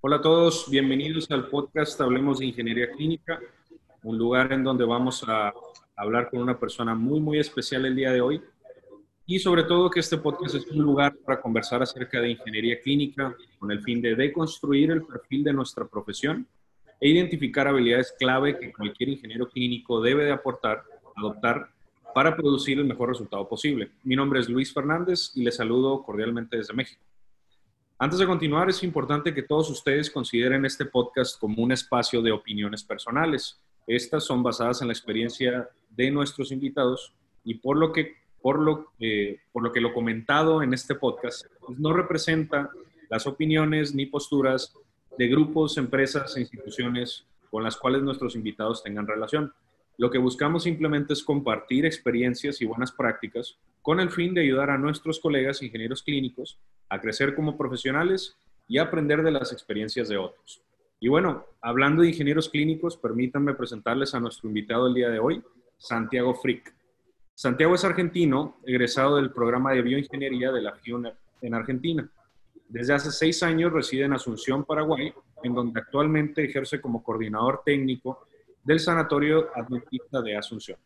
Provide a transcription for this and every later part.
Hola a todos, bienvenidos al podcast Hablemos de Ingeniería Clínica, un lugar en donde vamos a hablar con una persona muy, muy especial el día de hoy. Y sobre todo que este podcast es un lugar para conversar acerca de ingeniería clínica con el fin de deconstruir el perfil de nuestra profesión e identificar habilidades clave que cualquier ingeniero clínico debe de aportar, adoptar para producir el mejor resultado posible. Mi nombre es Luis Fernández y les saludo cordialmente desde México. Antes de continuar, es importante que todos ustedes consideren este podcast como un espacio de opiniones personales. Estas son basadas en la experiencia de nuestros invitados y por lo que, por lo, eh, por lo, que lo comentado en este podcast pues, no representa las opiniones ni posturas de grupos, empresas e instituciones con las cuales nuestros invitados tengan relación. Lo que buscamos simplemente es compartir experiencias y buenas prácticas con el fin de ayudar a nuestros colegas ingenieros clínicos a crecer como profesionales y aprender de las experiencias de otros. Y bueno, hablando de ingenieros clínicos, permítanme presentarles a nuestro invitado el día de hoy, Santiago Frick. Santiago es argentino, egresado del programa de bioingeniería de la FIUNER en Argentina. Desde hace seis años reside en Asunción, Paraguay, en donde actualmente ejerce como coordinador técnico del Sanatorio Adventista de Asunción.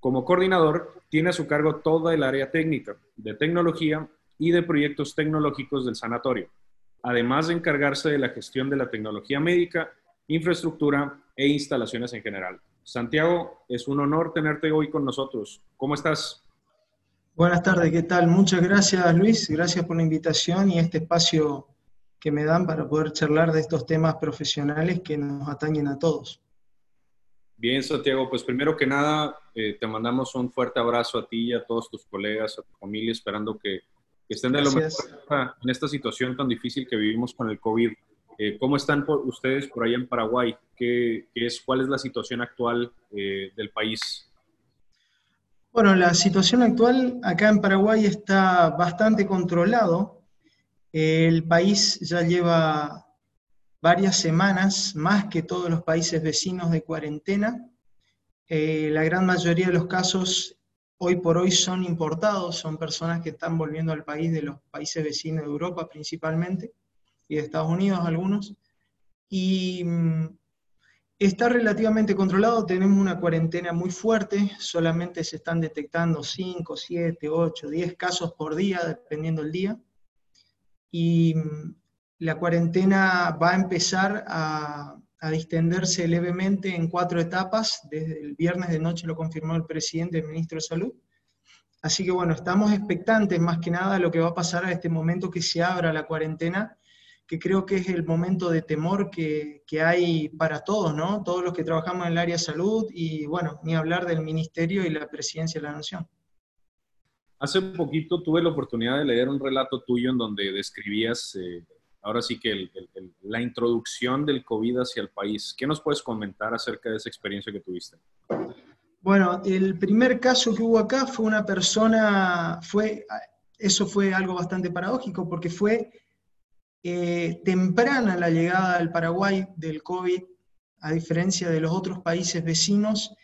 Como coordinador, tiene a su cargo toda el área técnica, de tecnología y de proyectos tecnológicos del sanatorio, además de encargarse de la gestión de la tecnología médica, infraestructura e instalaciones en general. Santiago, es un honor tenerte hoy con nosotros. ¿Cómo estás? Buenas tardes, ¿qué tal? Muchas gracias Luis, gracias por la invitación y este espacio que me dan para poder charlar de estos temas profesionales que nos atañen a todos. Bien, Santiago, pues primero que nada, eh, te mandamos un fuerte abrazo a ti y a todos tus colegas, a tu familia, esperando que, estén de lo mejor en esta situación tan difícil que vivimos con el COVID. Eh, ¿Cómo están ustedes por allá en Paraguay? ¿Qué, es, ¿Cuál es la situación actual eh, del país? Bueno, la situación actual acá en Paraguay está bastante controlado. El país ya lleva varias semanas, más que todos los países vecinos de cuarentena. Eh, la gran mayoría de los casos hoy por hoy son importados, son personas que están volviendo al país de los países vecinos de Europa principalmente, y de Estados Unidos algunos. Y mm, está relativamente controlado, tenemos una cuarentena muy fuerte, solamente se están detectando 5, 7, 8, 10 casos por día, dependiendo del día. Y mm, la cuarentena va a empezar a, distenderse levemente en cuatro etapas. Desde el viernes de noche lo confirmó el presidente, el ministro de Salud. Así que bueno, estamos expectantes más que nada a lo que va a pasar a este momento que se abra la cuarentena, que creo que es el momento de temor que, que hay para todos, ¿no? Todos los que trabajamos en el área de salud y bueno, ni hablar del ministerio y la presidencia de la nación. Hace poquito tuve la oportunidad de leer un relato tuyo en donde describías eh, ahora sí que la introducción del COVID hacia el país. ¿Qué nos puedes comentar acerca de esa experiencia que tuviste? Bueno, el primer caso que hubo acá fue una persona, fue, eso fue algo bastante paradójico porque fue eh, temprana la llegada al Paraguay del COVID, a diferencia de los otros países vecinos.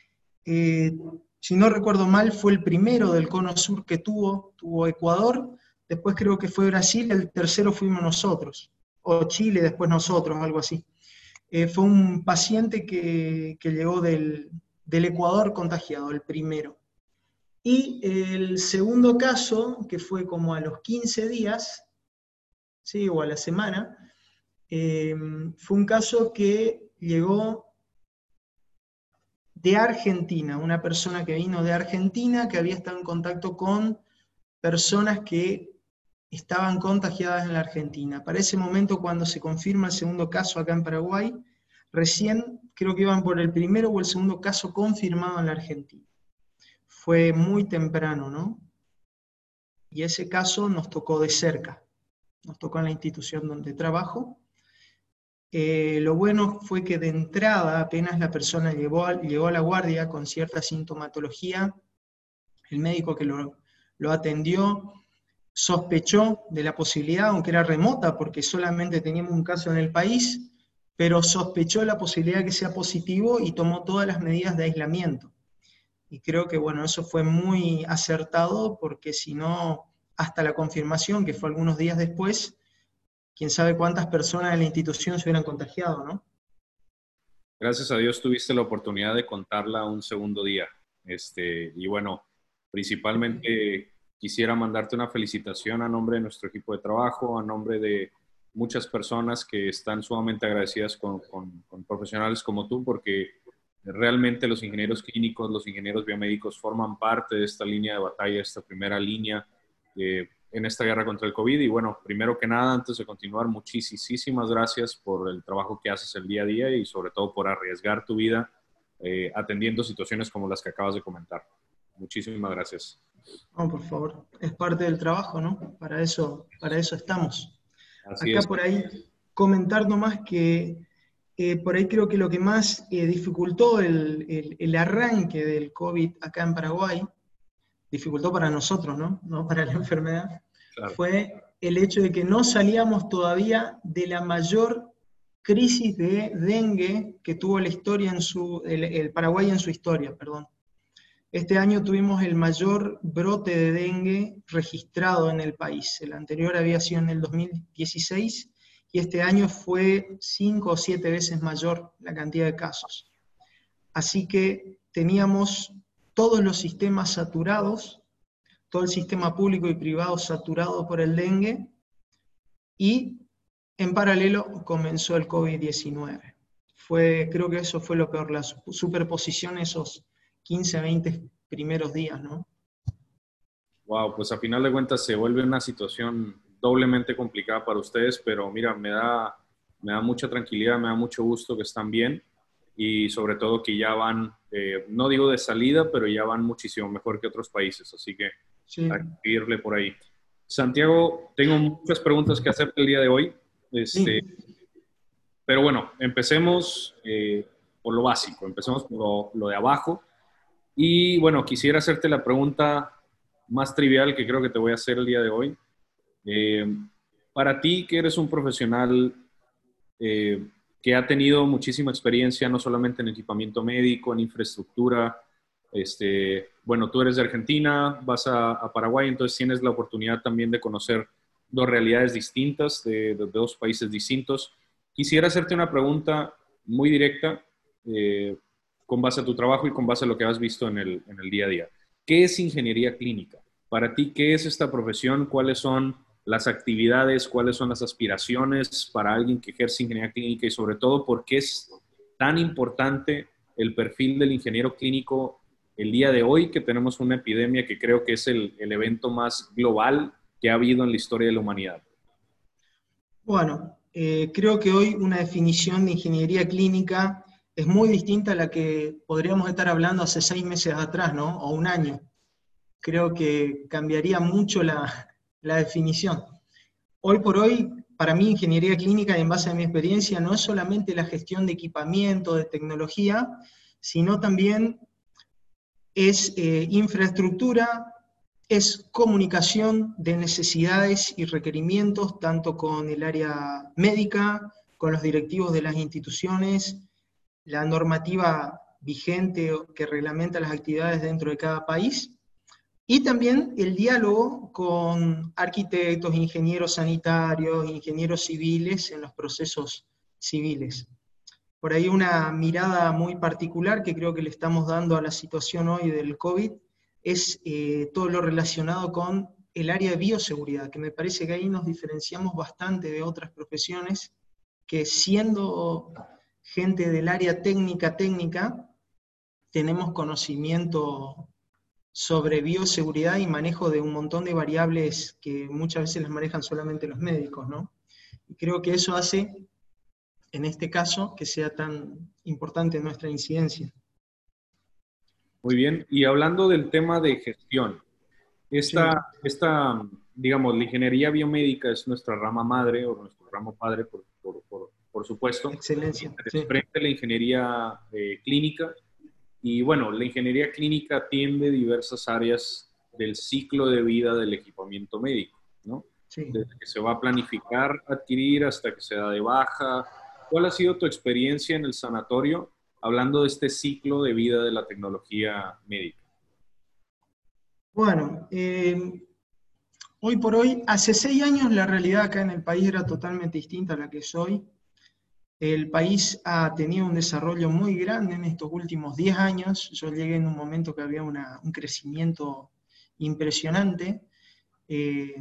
Eh, si no recuerdo mal, fue el primero del cono sur que tuvo, tuvo Ecuador, después creo que fue Brasil, el tercero fuimos nosotros, o Chile, después nosotros, algo así. Eh, fue un paciente que, llegó del, Ecuador contagiado, el primero. Y el segundo caso, que fue como a los 15 días, ¿sí? o a la semana, eh, fue un caso que llegó de Argentina, una persona que vino de Argentina, que había estado en contacto con personas que estaban contagiadas en la Argentina. Para ese momento, cuando se confirma el segundo caso acá en Paraguay, recién creo que iban por el primero o el segundo caso confirmado en la Argentina. Fue muy temprano, ¿no? Y ese caso nos tocó de cerca, nos tocó en la institución donde trabajo. Eh, lo bueno fue que de entrada, apenas la persona llegó llegó a la guardia con cierta sintomatología, el médico que lo atendió sospechó de la posibilidad, aunque era remota porque solamente teníamos un caso en el país, pero sospechó la posibilidad de que sea positivo y tomó todas las medidas de aislamiento. Y creo que bueno, eso fue muy acertado porque si no, hasta la confirmación, que fue algunos días después, quién sabe cuántas personas en la institución se hubieran contagiado, ¿no? Gracias a Dios tuviste la oportunidad de contarla un segundo día. Este, y bueno, principalmente quisiera mandarte una felicitación a nombre de nuestro equipo de trabajo, a nombre de muchas personas que están sumamente agradecidas con, profesionales como tú, porque realmente los ingenieros clínicos, los ingenieros biomédicos forman parte de esta línea de batalla, esta primera línea eh, en esta guerra contra el COVID. Y bueno, primero que nada, antes de continuar, muchísimas gracias por el trabajo que haces el día a día y sobre todo por arriesgar tu vida eh, atendiendo situaciones como las que acabas de comentar. Muchísimas gracias. No, por favor, es parte del trabajo, ¿no? Para eso, para eso estamos. Acá por ahí comentar nomás que eh, por ahí creo que lo que más eh, dificultó el, el, arranque del COVID acá en Paraguay, dificultó para nosotros, ¿no? No para la enfermedad, fue el hecho de que no salíamos todavía de la mayor crisis de dengue que tuvo la historia en su, el Paraguay en su historia, perdón. Este año tuvimos el mayor brote de dengue registrado en el país. El anterior había sido en el 2016 y este año fue cinco o siete veces mayor la cantidad de casos. Así que teníamos todos los sistemas saturados, todo el sistema público y privado saturado por el dengue y en paralelo comenzó el COVID-19. Fue, creo que eso fue lo peor, la superposición esos 15, 20 primeros días, ¿no? Wow, pues a final de cuentas se vuelve una situación doblemente complicada para ustedes, pero mira, me da, me da mucha tranquilidad, me da mucho gusto que están bien y sobre todo que ya van, eh, no digo de salida, pero ya van muchísimo mejor que otros países, así que sí. a irle por ahí. Santiago, tengo muchas preguntas que hacerte el día de hoy, este, pero bueno, empecemos eh, por lo básico, empecemos por lo de abajo. Y bueno, quisiera hacerte la pregunta más trivial que creo que te voy a hacer el día de hoy. Eh, para ti, que eres un profesional eh, que ha tenido muchísima experiencia, no solamente en equipamiento médico, en infraestructura, este, bueno, tú eres de Argentina, vas a, Paraguay, entonces tienes la oportunidad también de conocer dos realidades distintas, de, dos países distintos. Quisiera hacerte una pregunta muy directa. Eh, con base a tu trabajo y con base a lo que has visto en el, en el día a día. ¿Qué es ingeniería clínica? Para ti, ¿qué es esta profesión? ¿Cuáles son las actividades? ¿Cuáles son las aspiraciones para alguien que ejerce ingeniería clínica? Y sobre todo, ¿por qué es tan importante el perfil del ingeniero clínico el día de hoy que tenemos una epidemia que creo que es el, el evento más global que ha habido en la historia de la humanidad? Bueno, eh, creo que hoy una definición de ingeniería clínica es muy distinta a la que podríamos estar hablando hace seis meses atrás, ¿no? O un año. Creo que cambiaría mucho la, definición. Hoy por hoy, para mí, ingeniería clínica, en base a mi experiencia, no es solamente la gestión de equipamiento, de tecnología, sino también es eh, infraestructura, es comunicación de necesidades y requerimientos, tanto con el área médica, con los directivos de las instituciones, la normativa vigente que reglamenta las actividades dentro de cada país, y también el diálogo con arquitectos, ingenieros sanitarios, ingenieros civiles en los procesos civiles. Por ahí una mirada muy particular que creo que le estamos dando a la situación hoy del COVID es eh, todo lo relacionado con el área de bioseguridad, que me parece que ahí nos diferenciamos bastante de otras profesiones que siendo gente del área técnica técnica, tenemos conocimiento sobre bioseguridad y manejo de un montón de variables que muchas veces las manejan solamente los médicos, ¿no? Y creo que eso hace, en este caso, que sea tan importante nuestra incidencia. Muy bien, y hablando del tema de gestión, esta, esta digamos, la ingeniería biomédica es nuestra rama madre o nuestro ramo padre, por, por por supuesto. Excelencia. Frente la ingeniería eh, clínica. Y bueno, la ingeniería clínica atiende diversas áreas del ciclo de vida del equipamiento médico, ¿no? Desde que se va a planificar, adquirir, hasta que se da de baja. ¿Cuál ha sido tu experiencia en el sanatorio hablando de este ciclo de vida de la tecnología médica? Bueno, eh, Hoy por hoy, hace seis años la realidad acá en el país era totalmente distinta a la que es hoy. El país ha tenido un desarrollo muy grande en estos últimos diez años. Yo llegué en un momento que había un crecimiento impresionante. Eh,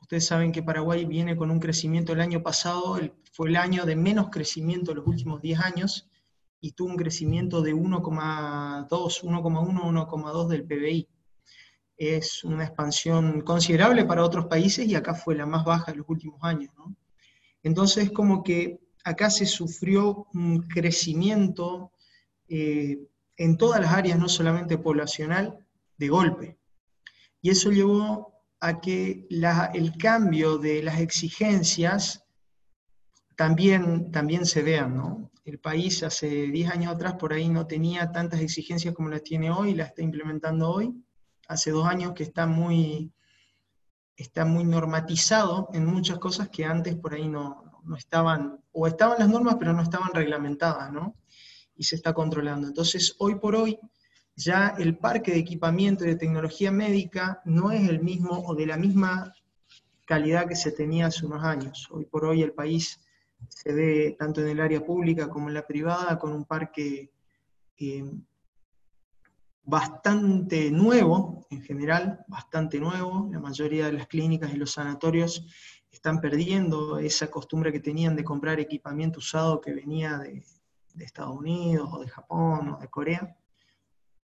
ustedes saben que Paraguay viene con un crecimiento el año pasado, fue el año de menos crecimiento en los últimos 10 años y tuvo un crecimiento de 1,2, 1,1, 1,2 del PBI. Es una expansión considerable para otros países y acá fue la más baja en los últimos años. Entonces, como que acá se sufrió un crecimiento eh, en todas las áreas, no solamente poblacional, de golpe. Y eso llevó a que el cambio de las exigencias también, también se vean, ¿no? El país hace 10 años atrás por ahí no tenía tantas exigencias como las tiene hoy, las está implementando hoy. Hace dos años que está muy, está muy normatizado en muchas cosas que antes por ahí no, no estaban, o estaban las normas pero no estaban reglamentadas, ¿no? Y se está controlando. Entonces, hoy por hoy, ya el parque de equipamiento y de tecnología médica no es el mismo o de la misma calidad que se tenía hace unos años. Hoy por hoy el país se ve tanto en el área pública como en la privada con un parque eh, bastante nuevo en general, bastante nuevo. La mayoría de las clínicas y los sanatorios están perdiendo esa costumbre que tenían de comprar equipamiento usado que venía de, Estados Unidos o de Japón o de Corea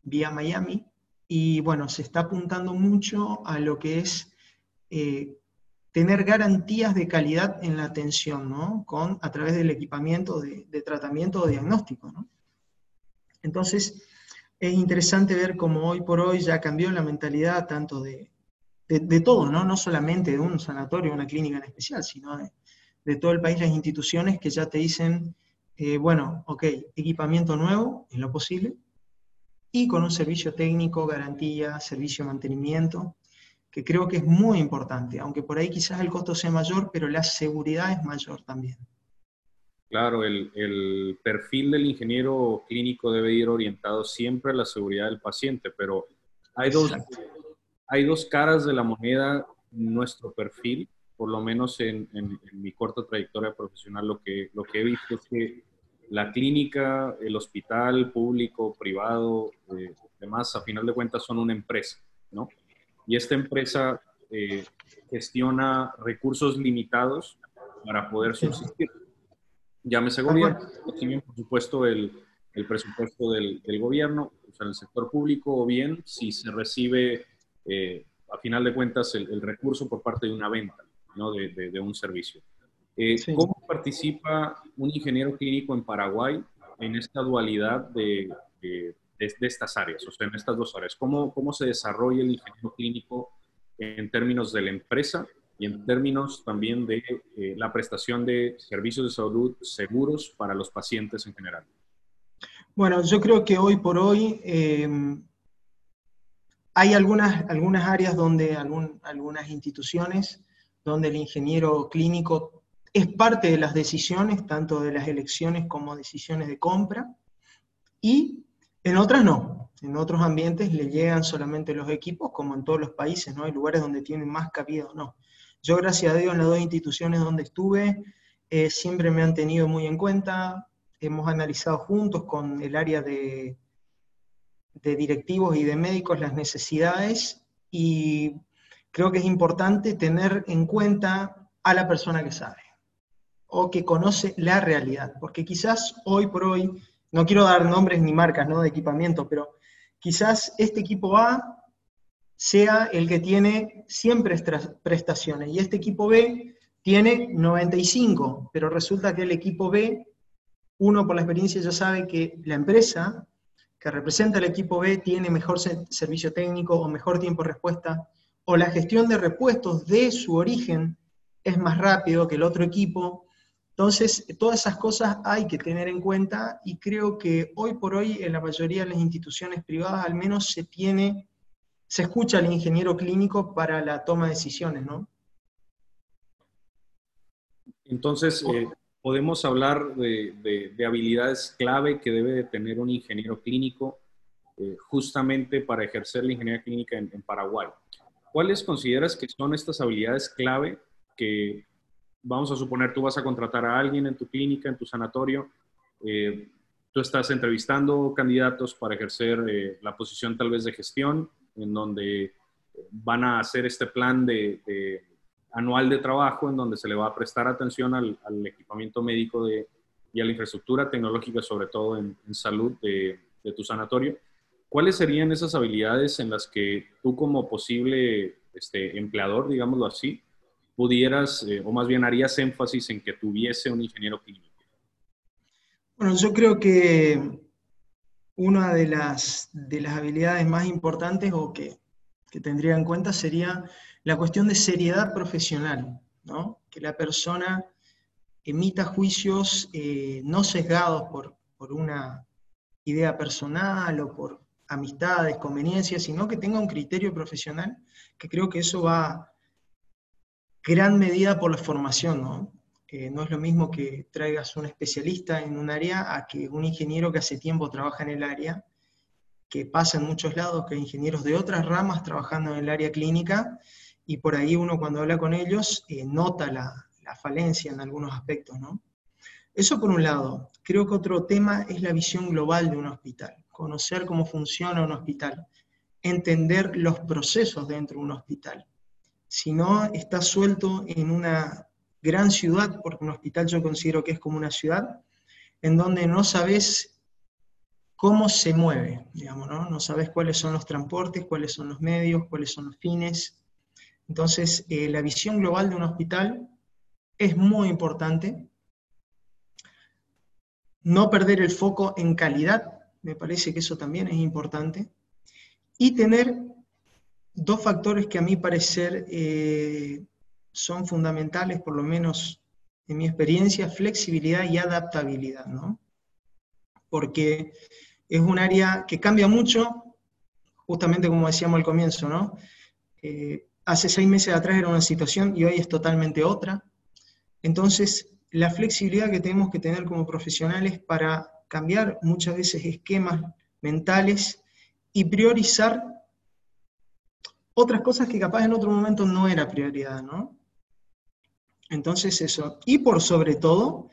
vía Miami. Y bueno, se está apuntando mucho a lo que es eh, tener garantías de calidad en la atención, ¿no? Con, a través del equipamiento de, tratamiento o diagnóstico. Entonces, es interesante ver cómo hoy por hoy ya cambió la mentalidad tanto de, de, todo, ¿no? No solamente de un sanatorio, una clínica en especial, sino de, todo el país, las instituciones que ya te dicen, eh, bueno, ok, equipamiento nuevo, en lo posible, y con un servicio técnico, garantía, servicio de mantenimiento, que creo que es muy importante, aunque por ahí quizás el costo sea mayor, pero la seguridad es mayor también. Claro, el, perfil del ingeniero clínico debe ir orientado siempre a la seguridad del paciente, pero hay dos, hay dos caras de la moneda en nuestro perfil, por lo menos en, en, mi corta trayectoria profesional, lo que, lo que he visto es que la clínica, el hospital público, privado, eh, demás, a final de cuentas son una empresa, ¿no? Y esta empresa eh, gestiona recursos limitados para poder subsistir. Llámese gobierno, bien, por supuesto, el, el presupuesto del, del, gobierno, o sea, el sector público, o bien si se recibe, eh, a final de cuentas, el, el, recurso por parte de una venta, ¿no? de, de, de un servicio. Eh, ¿Cómo participa un ingeniero clínico en Paraguay en esta dualidad de, de, estas áreas, o sea, en estas dos áreas? ¿Cómo, ¿Cómo se desarrolla el ingeniero clínico en términos de la empresa y en términos también de eh, la prestación de servicios de salud seguros para los pacientes en general? Bueno, yo creo que hoy por hoy eh, hay algunas, algunas áreas donde, algunas instituciones donde el ingeniero clínico es parte de las decisiones, tanto de las elecciones como decisiones de compra, y en otras no. En otros ambientes le llegan solamente los equipos, como en todos los países, ¿no? Hay lugares donde tienen más cabida o no. Yo, gracias a Dios, en las dos instituciones donde estuve, eh, siempre me han tenido muy en cuenta, hemos analizado juntos con el área de, de directivos y de médicos las necesidades y creo que es importante tener en cuenta a la persona que sabe o que conoce la realidad. Porque quizás hoy por hoy, no quiero dar nombres ni marcas ¿no? de equipamiento, pero quizás este equipo A sea el que tiene 100 prestaciones y este equipo B tiene 95, pero resulta que el equipo B, uno por la experiencia ya sabe que la empresa que representa el equipo B tiene mejor servicio técnico o mejor tiempo de respuesta, o la gestión de repuestos de su origen es más rápido que el otro equipo, entonces, todas esas cosas hay que tener en cuenta y creo que hoy por hoy en la mayoría de las instituciones privadas al menos se tiene, se escucha al ingeniero clínico para la toma de decisiones, ¿no? Entonces, eh, podemos hablar de, habilidades clave que debe de tener un ingeniero clínico eh, justamente para ejercer la ingeniería clínica en, Paraguay. ¿cuáles consideras que son estas habilidades clave que, vamos a suponer, tú vas a contratar a alguien en tu clínica, en tu sanatorio, eh, tú estás entrevistando candidatos para ejercer eh, la posición tal vez de gestión, en donde van a hacer este plan de, anual de trabajo, en donde se le va a prestar atención al, equipamiento médico de, y a la infraestructura tecnológica, sobre todo en, salud de, de tu sanatorio. ¿Cuáles serían esas habilidades en las que tú como posible este, empleador, digámoslo así, pudieras, eh, o más bien harías énfasis en que tuviese un ingeniero clínico? Bueno, yo creo que una de las, de las habilidades más importantes o que, que, tendría en cuenta sería la cuestión de seriedad profesional, que la persona emita juicios eh, no sesgados por, una idea personal o por amistades, conveniencias, sino que tenga un criterio profesional, que creo que eso va gran medida por la formación, ¿no? no es lo mismo que traigas un especialista en un área a que un ingeniero que hace tiempo trabaja en el área, que pasa en muchos lados, que hay ingenieros de otras ramas trabajando en el área clínica, y por ahí uno cuando habla con ellos eh, nota la, la, falencia en algunos aspectos, ¿no? Eso por un lado. Creo que otro tema es la visión global de un hospital conocer cómo funciona un hospital, entender los procesos dentro de un hospital. Si no estás suelto en una gran ciudad, porque un hospital yo considero que es como una ciudad, en donde no sabes cómo se mueve, digamos, ¿no? No sabes cuáles son los transportes, cuáles son los medios, cuáles son los fines. Entonces, eh, la visión global de un hospital es muy importante. No perder el foco en calidad, me parece que eso también es importante. Y tener dos factores que a mi parecer eh, son fundamentales, por lo menos en mi experiencia, flexibilidad y adaptabilidad, ¿no? Porque es un área que cambia mucho, justamente como decíamos al comienzo, ¿no? Eh, hace seis meses atrás era una situación y hoy es totalmente otra. Entonces, la flexibilidad que tenemos que tener como profesionales para cambiar muchas veces esquemas mentales y priorizar otras cosas que capaz en otro momento no era prioridad, ¿no? Entonces eso. Y por sobre todo,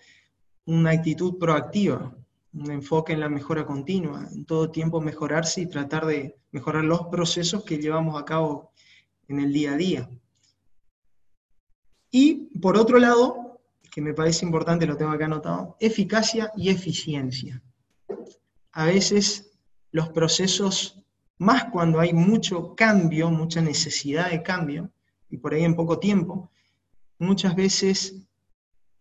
una actitud proactiva, un enfoque en la mejora continua, en todo tiempo mejorarse y tratar de mejorar los procesos que llevamos a cabo en el día a día. Y por otro lado, que me parece importante, lo tengo acá anotado, eficacia y eficiencia. A veces los procesos, más cuando hay mucho cambio, mucha necesidad de cambio, y por ahí en poco tiempo, muchas veces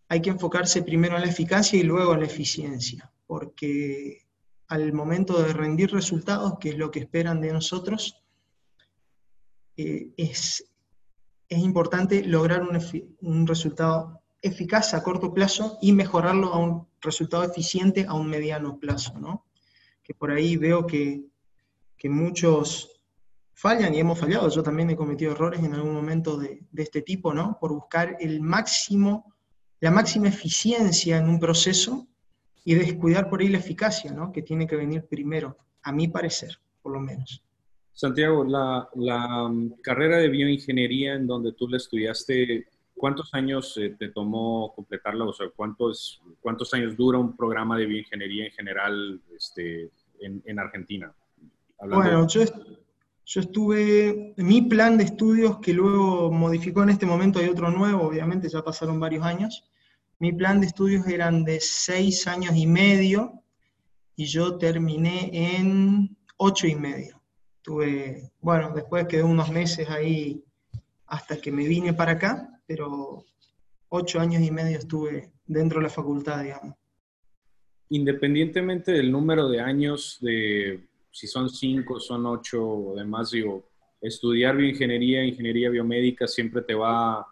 hay que enfocarse primero en la eficacia y luego en la eficiencia, porque al momento de rendir resultados, que es lo que esperan de nosotros, eh, es, es importante lograr un, un resultado eficaz a corto plazo y mejorarlo a un resultado eficiente a un mediano plazo, ¿no? Que por ahí veo que, muchos fallan y hemos fallado. Yo también he cometido errores en algún momento de, este tipo, ¿no? Por buscar el máximo, la máxima eficiencia en un proceso y descuidar por ahí la eficacia, ¿no? Que tiene que venir primero, a mi parecer, por lo menos. Santiago, la, la mm, carrera de bioingeniería en donde tú la estudiaste, ¿Cuántos años eh, te tomó completarla? O sea, ¿cuántos, ¿cuántos años dura un programa de bioingeniería en general este, en, Argentina? bueno, yo, yo estuve, mi plan de estudios que luego modificó en este momento, hay otro nuevo, obviamente ya pasaron varios años, mi plan de estudios eran de seis años y medio y yo terminé en ocho y medio. Tuve, bueno, después quedé unos meses ahí hasta que me vine para acá pero ocho años y medio estuve dentro de la facultad, digamos. Independientemente del número de años, de si son cinco, son ocho o demás, digo, estudiar bioingeniería, ingeniería biomédica siempre te va a,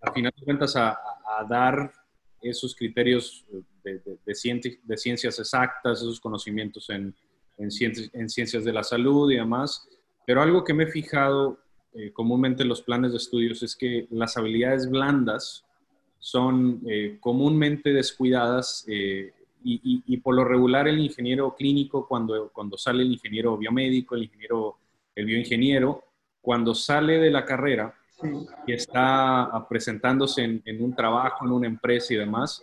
a final de cuentas, a, dar esos criterios de, de, ciencias exactas, esos conocimientos en, en, ciencias, en ciencias de la salud y demás. Pero algo que me he fijado eh, comúnmente los planes de estudios es que las habilidades blandas son eh, comúnmente descuidadas eh, y, por lo regular el ingeniero clínico, cuando, cuando sale el ingeniero biomédico, el ingeniero, el bioingeniero, cuando sale de la carrera y está presentándose en, un trabajo, en una empresa y demás,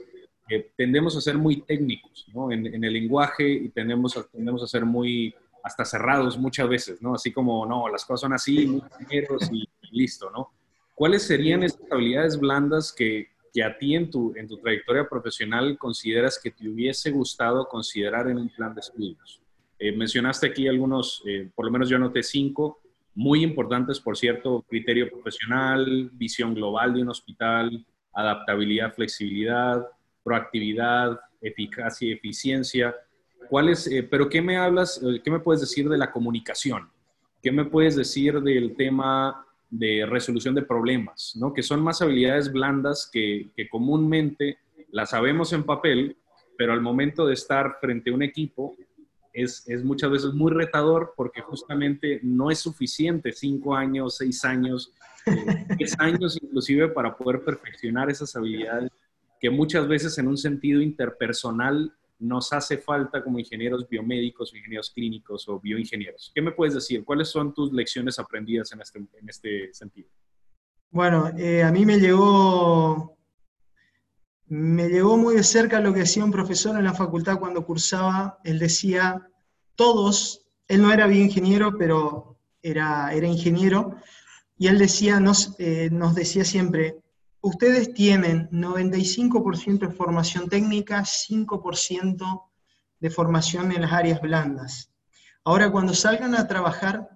eh, tendemos a ser muy técnicos ¿no? en, el lenguaje y tendemos a, tendemos a ser muy hasta cerrados muchas veces, ¿no? Así como, no, las cosas son así, muy y, y listo, ¿no? ¿Cuáles serían estas habilidades blandas que, que a ti en tu, en tu trayectoria profesional consideras que te hubiese gustado considerar en un plan de estudios? Eh, mencionaste aquí algunos, eh, por lo menos yo anoté cinco, muy importantes, por cierto, criterio profesional, visión global de un hospital, adaptabilidad, flexibilidad, proactividad, eficacia y eficiencia. ¿Cuáles, eh, pero qué me hablas, qué me puedes decir de la comunicación? ¿Qué me puedes decir del tema de resolución de problemas, ¿no? que son más habilidades blandas que, comúnmente las sabemos en papel, pero al momento de estar frente a un equipo es, muchas veces muy retador porque justamente no es suficiente cinco años, seis años, eh, diez años inclusive para poder perfeccionar esas habilidades que muchas veces en un sentido interpersonal nos hace falta como ingenieros biomédicos, ingenieros clínicos o bioingenieros. ¿Qué me puedes decir? ¿Cuáles son tus lecciones aprendidas en este, en este sentido? Bueno, eh, a mí me llegó, me llegó muy de cerca lo que decía un profesor en la facultad cuando cursaba. Él decía, todos, él no era bioingeniero, pero era, era ingeniero, y él decía, nos, eh, nos decía siempre, ustedes tienen 95% de formación técnica, 5% de formación en las áreas blandas. Ahora, cuando salgan a trabajar,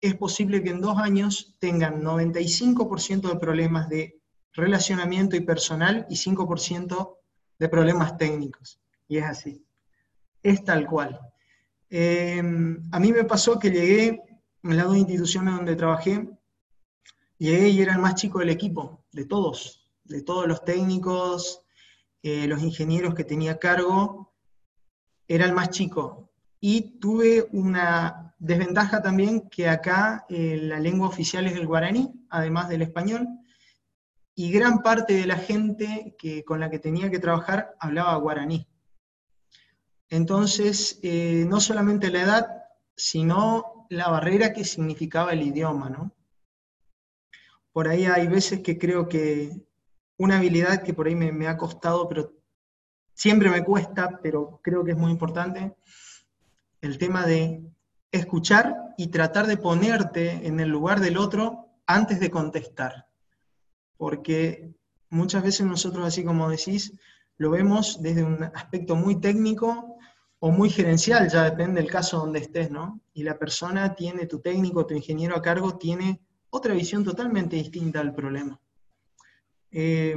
es posible que en dos años tengan 95% de problemas de relacionamiento y personal y 5% de problemas técnicos. Y es así. Es tal cual. Em, a mí me pasó que llegué en las dos instituciones donde trabajé, llegué y era el más chico del equipo de todos, de todos los técnicos, eh, los ingenieros que tenía cargo, era el más chico. Y tuve una desventaja también que acá eh, la lengua oficial es el guaraní, además del español, y gran parte de la gente que, con la que tenía que trabajar hablaba guaraní. Entonces, eh, no solamente la edad, sino la barrera que significaba el idioma, ¿no? Por ahí hay veces que creo que una habilidad que por ahí me, ha costado, pero siempre me cuesta, pero creo que es muy importante, el tema de escuchar y tratar de ponerte en el lugar del otro antes de contestar. Porque muchas veces nosotros, así como decís, lo vemos desde un aspecto muy técnico o muy gerencial, ya depende del caso donde estés, ¿no? Y la persona tiene, tu técnico, tu ingeniero a cargo, tiene otra visión totalmente distinta al problema. Eh,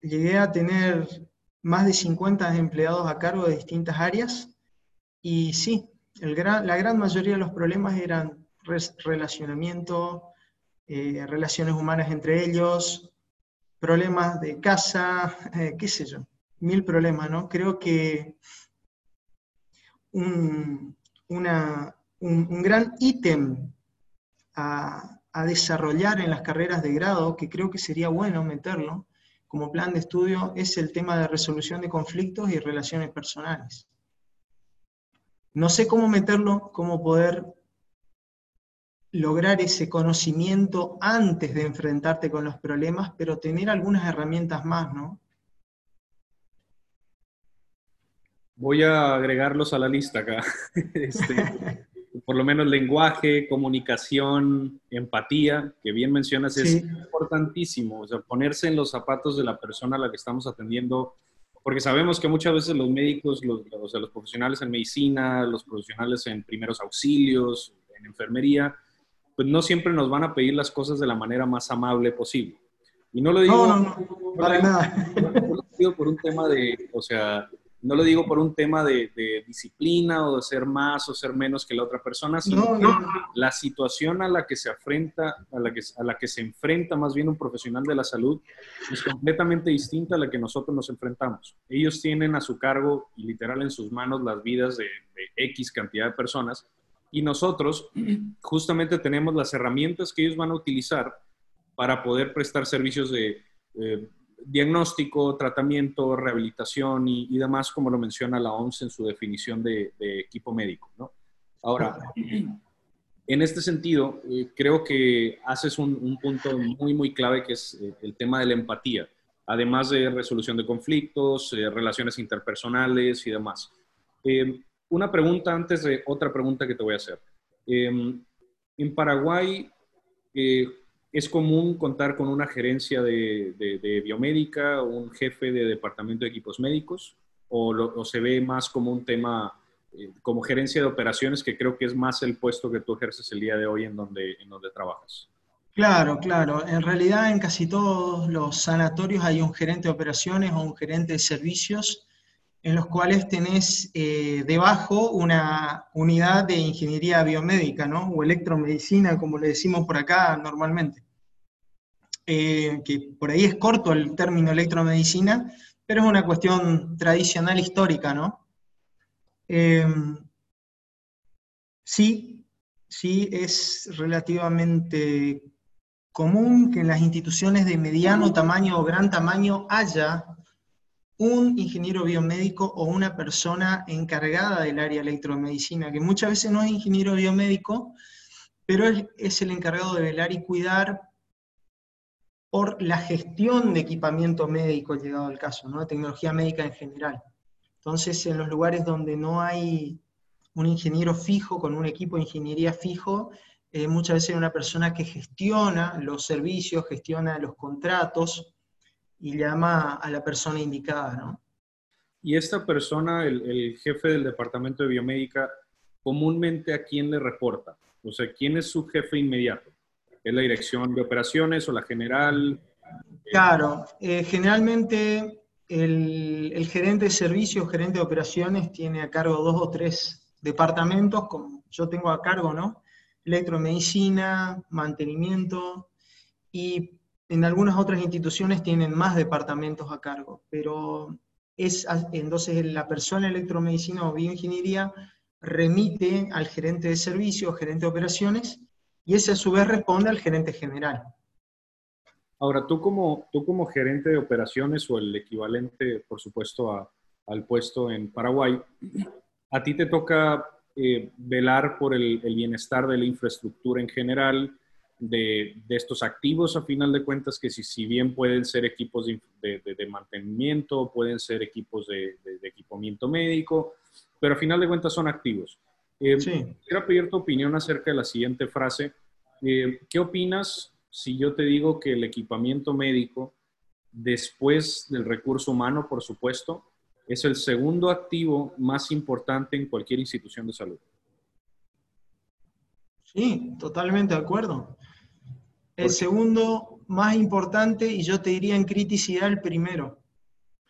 llegué a tener más de 50 empleados a cargo de distintas áreas y sí, la gran mayoría de los problemas eran relacionamiento, eh, relaciones humanas entre ellos, problemas de casa, eh, qué sé yo, mil problemas, ¿no? Creo que un gran ítem a, a desarrollar en las carreras de grado, que creo que sería bueno meterlo como plan de estudio, es el tema de resolución de conflictos y relaciones personales. No sé cómo meterlo, cómo poder lograr ese conocimiento antes de enfrentarte con los problemas, pero tener algunas herramientas más, ¿no? Voy a agregarlos a la lista acá. Este, por lo menos lenguaje, comunicación, empatía, que bien mencionas, es importantísimo. O sea, ponerse en los zapatos de la persona a la que estamos atendiendo, porque sabemos que muchas veces los médicos, los, o sea, los profesionales en medicina, los profesionales en primeros auxilios, en enfermería, pues no siempre nos van a pedir las cosas de la manera más amable posible. Y no lo digo, no, no, no, para nada. No lo digo por un tema de, o sea, no lo digo por un tema de, disciplina o de ser más o ser menos que la otra persona, sino la situación a la que se enfrenta, a la que, a la que se enfrenta más bien un profesional de la salud es completamente distinta a la que nosotros nos enfrentamos. Ellos tienen a su cargo y literal en sus manos las vidas de, X cantidad de personas y nosotros justamente tenemos las herramientas que ellos van a utilizar para poder prestar servicios de eh, diagnóstico, tratamiento, rehabilitación y, demás, como lo menciona la OMS en su definición de, equipo médico. Ahora, En este sentido, eh, creo que haces un, punto muy, muy clave que es eh, el tema de la empatía, además de resolución de conflictos, eh, relaciones interpersonales y demás. una pregunta antes de otra pregunta que te voy a hacer. en Paraguay, ¿es común contar con una gerencia de, de, biomédica un jefe de departamento de equipos médicos? ¿O, o se ve más como un tema eh, como gerencia de operaciones, que creo que es más el puesto que tú ejerces el día de hoy en donde, en donde trabajas. Claro, claro. En realidad en casi todos los sanatorios hay un gerente de operaciones o un gerente de servicios en los cuales tenés eh, debajo una unidad de ingeniería biomédica, ¿no? O electromedicina, como le decimos por acá normalmente. Eh, que por ahí es corto el término electromedicina, pero es una cuestión tradicional histórica, ¿no? Em, sí, sí es relativamente común que en las instituciones de mediano tamaño o gran tamaño haya un ingeniero biomédico o una persona encargada del área electromedicina, que muchas veces no es ingeniero biomédico, pero es el encargado de velar y cuidar por la gestión de equipamiento médico, llegado al caso, ¿no? tecnología médica en general. Entonces, en los lugares donde no hay un ingeniero fijo con un equipo de ingeniería fijo, eh, muchas veces una persona que gestiona los servicios, gestiona los contratos y llama a la persona indicada, ¿no? Y esta persona, el, jefe del departamento de biomédica, comúnmente a quién le reporta? O sea, ¿quién es su jefe inmediato? ¿Es la dirección de operaciones o la general? Claro, eh, generalmente el, gerente de servicios, gerente de operaciones, tiene a cargo dos o tres departamentos, como yo tengo a cargo, ¿no? Electromedicina, mantenimiento, y en algunas otras instituciones tienen más departamentos a cargo, pero es entonces la persona electromedicina o bioingeniería remite al gerente de servicios, gerente de operaciones, y ese a su vez responde al gerente general. Ahora, tú como, tú como gerente de operaciones o el equivalente, por supuesto, al puesto en Paraguay, a ti te toca eh, velar por el, bienestar de la infraestructura en general, de, estos activos, a final de cuentas, que si, si bien pueden ser equipos de, mantenimiento, pueden ser equipos de, equipamiento médico, pero a final de cuentas son activos. Eh, Quiero pedir tu opinión acerca de la siguiente frase. Eh, ¿Qué opinas si yo te digo que el equipamiento médico, después del recurso humano, por supuesto, es el segundo activo más importante en cualquier institución de salud? Sí, totalmente de acuerdo. El segundo más importante y yo te diría en criticidad el primero,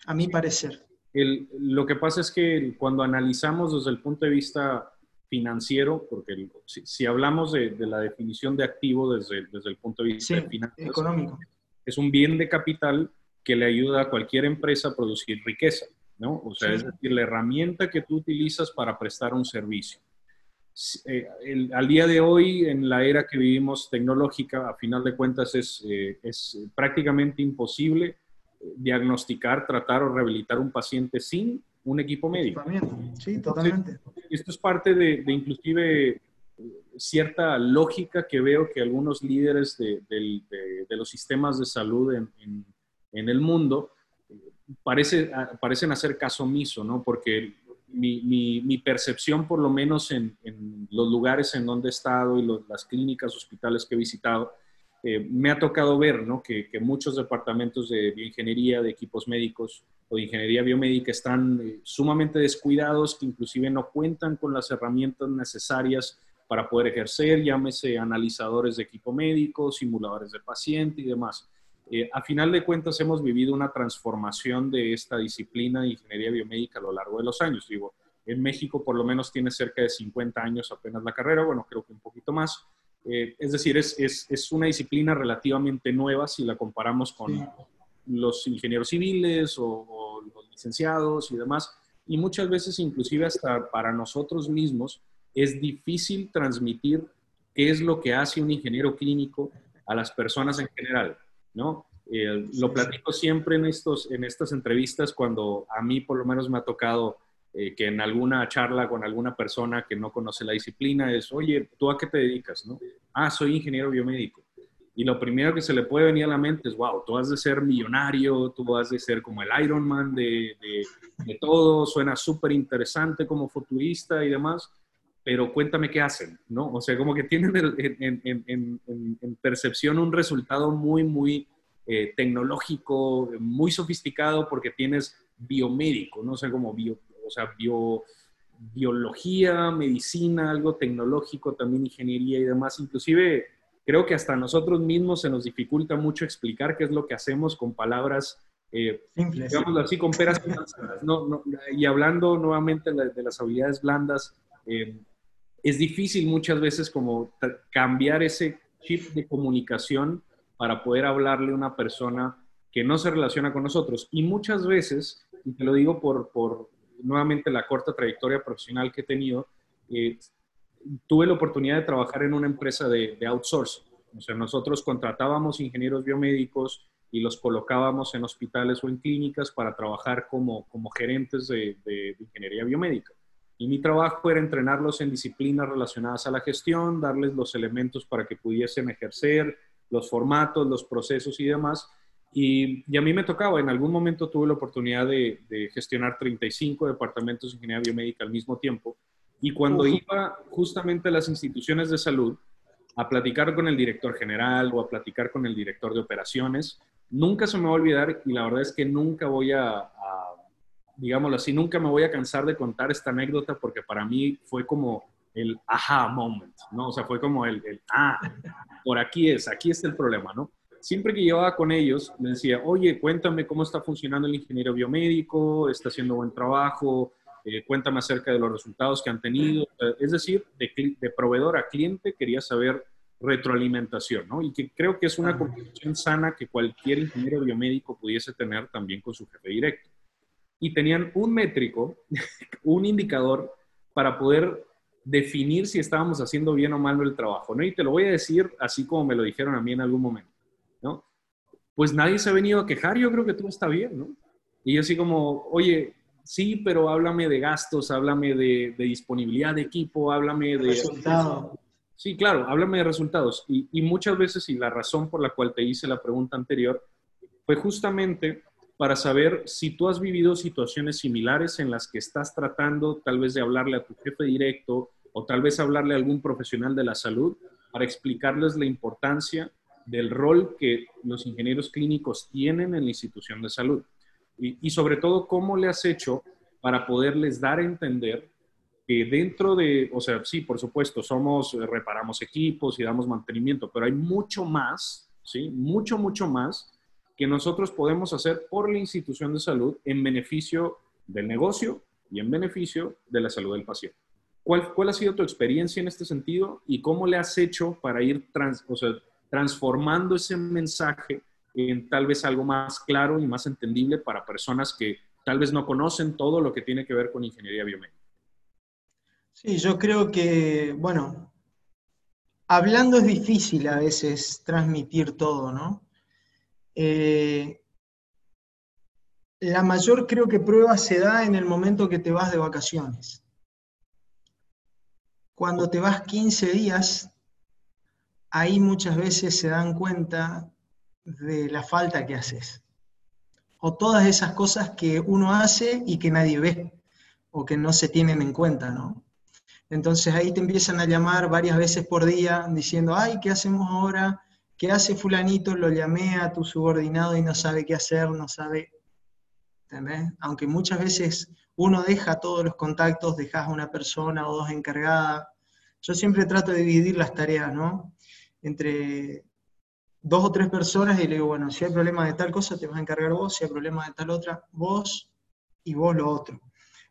a mi parecer. lo que pasa es que cuando analizamos desde el punto de vista financiero, porque si, hablamos de, la definición de activo desde, desde el punto de vista financiero, económico, es un bien de capital que le ayuda a cualquier empresa a producir riqueza, ¿no? O sea, es decir, la herramienta que tú utilizas para prestar un servicio. Eh, al día de hoy, en la era que vivimos tecnológica, a final de cuentas es, eh, es prácticamente imposible eh, diagnosticar, tratar o rehabilitar un paciente sin un equipo médico. Sí, totalmente. esto es parte de, inclusive eh, cierta lógica que veo que algunos líderes de, los sistemas de salud en, el mundo eh, parece, parecen hacer caso omiso, ¿no? Porque mi, percepción, por lo menos en, los lugares en donde he estado y las clínicas, hospitales que he visitado, eh, me ha tocado ver ¿no? que, muchos departamentos de bioingeniería, de equipos médicos o de ingeniería biomédica están eh, sumamente descuidados, que inclusive no cuentan con las herramientas necesarias para poder ejercer, llámese analizadores de equipo médico, simuladores de paciente y demás. Eh, a final de cuentas, hemos vivido una transformación de esta disciplina de ingeniería biomédica a lo largo de los años. Digo, en México por lo menos tiene cerca de 50 años apenas la carrera, bueno, creo que un poquito más. Eh, es decir, es, es, es, una disciplina relativamente nueva si la comparamos con los ingenieros civiles o, los licenciados y demás. Y muchas veces, inclusive hasta para nosotros mismos, es difícil transmitir qué es lo que hace un ingeniero clínico a las personas en general, ¿no? Eh, lo platico siempre en, estos, en estas entrevistas cuando a mí por lo menos me ha tocado eh, que en alguna charla con alguna persona que no conoce la disciplina es, oye, ¿tú a qué te dedicas? No? Ah, soy ingeniero biomédico. Y lo primero que se le puede venir a la mente es, wow, tú has de ser millonario, tú has de ser como el Iron Man de, de, todo, suena súper interesante como futurista y demás, pero cuéntame qué hacen, ¿no? O sea, como que tienen en, en, en, percepción un resultado muy, muy eh, tecnológico, muy sofisticado, porque tienes biomédico, ¿no? O sea, como bio, o sea, bio, biología, medicina, algo tecnológico, también ingeniería y demás. Inclusive creo que hasta nosotros mismos se nos dificulta mucho explicar qué es lo que hacemos con palabras, eh, digámoslo así, con peras y manzanas. No, y hablando nuevamente de, las habilidades blandas, eh, es difícil muchas veces como cambiar ese chip de comunicación para poder hablarle a una persona que no se relaciona con nosotros. Y muchas veces, y te lo digo por, por nuevamente la corta trayectoria profesional que he tenido, eh, tuve la oportunidad de trabajar en una empresa de, outsourcing. O sea, nosotros contratábamos ingenieros biomédicos y los colocábamos en hospitales o en clínicas para trabajar como, como gerentes de, de, ingeniería biomédica. Y mi trabajo era entrenarlos en disciplinas relacionadas a la gestión, darles los elementos para que pudiesen ejercer, los formatos, los procesos y demás, y, a mí me tocaba, en algún momento tuve la oportunidad de, gestionar 35 departamentos de ingeniería biomédica al mismo tiempo. Y cuando iba justamente a las instituciones de salud a platicar con el director general o a platicar con el director de operaciones, nunca se me va a olvidar y la verdad es que nunca voy a, digámoslo así, nunca me voy a cansar de contar esta anécdota porque para mí fue como el aha moment, ¿no? O sea, fue como el, el ah, por aquí es, aquí está el problema, ¿no? siempre que llevaba con ellos, me decía, oye, cuéntame cómo está funcionando el ingeniero biomédico, está haciendo buen trabajo, eh, cuéntame acerca de los resultados que han tenido. Es decir, de, proveedor a cliente quería saber retroalimentación, ¿no? Y que creo que es una conversación sana que cualquier ingeniero biomédico pudiese tener también con su jefe directo. Y tenían un métrico, un indicador para poder definir si estábamos haciendo bien o mal el trabajo, ¿no? Y te lo voy a decir así como me lo dijeron a mí en algún momento. ¿no? Pues nadie se ha venido a quejar, yo creo que todo está bien, ¿no? Y yo así como, oye, sí, pero háblame de gastos, háblame de, disponibilidad de equipo, háblame de... Resultados. Sí, claro, háblame de resultados. Y, y muchas veces, y la razón por la cual te hice la pregunta anterior, fue justamente para saber si tú has vivido situaciones similares en las que estás tratando tal vez de hablarle a tu jefe directo o tal vez hablarle a algún profesional de la salud para explicarles la importancia del rol que los ingenieros clínicos tienen en la institución de salud. Y, sobre todo, cómo le has hecho para poderles dar a entender que dentro de, o sea, sí, por supuesto, somos, eh, reparamos equipos y damos mantenimiento, pero hay mucho más, ¿sí? Mucho, mucho más que nosotros podemos hacer por la institución de salud en beneficio del negocio y en beneficio de la salud del paciente. ¿Cuál, cuál ha sido tu experiencia en este sentido y cómo le has hecho para ir trans, o sea, transformando ese mensaje en tal vez algo más claro y más entendible para personas que tal vez no conocen todo lo que tiene que ver con ingeniería biomédica. Sí, yo creo que, bueno, hablando es difícil a veces transmitir todo, ¿no? Eh, la mayor creo que prueba se da en el momento que te vas de vacaciones. Cuando te vas 15 días, ahí muchas veces se dan cuenta de la falta que haces. O todas esas cosas que uno hace y que nadie ve o que no se tienen en cuenta, ¿no? Entonces ahí te empiezan a llamar varias veces por día diciendo, ay, ¿qué hacemos ahora? ¿Qué hace fulanito? Lo llamé a tu subordinado y no sabe qué hacer, no sabe. Aunque muchas veces uno deja todos los contactos, dejas a una persona o dos encargada. Yo siempre trato de dividir las tareas, ¿no? entre dos o tres personas y le digo, bueno, si hay problema de tal cosa, te vas a encargar vos, si hay problema de tal otra, vos y vos lo otro.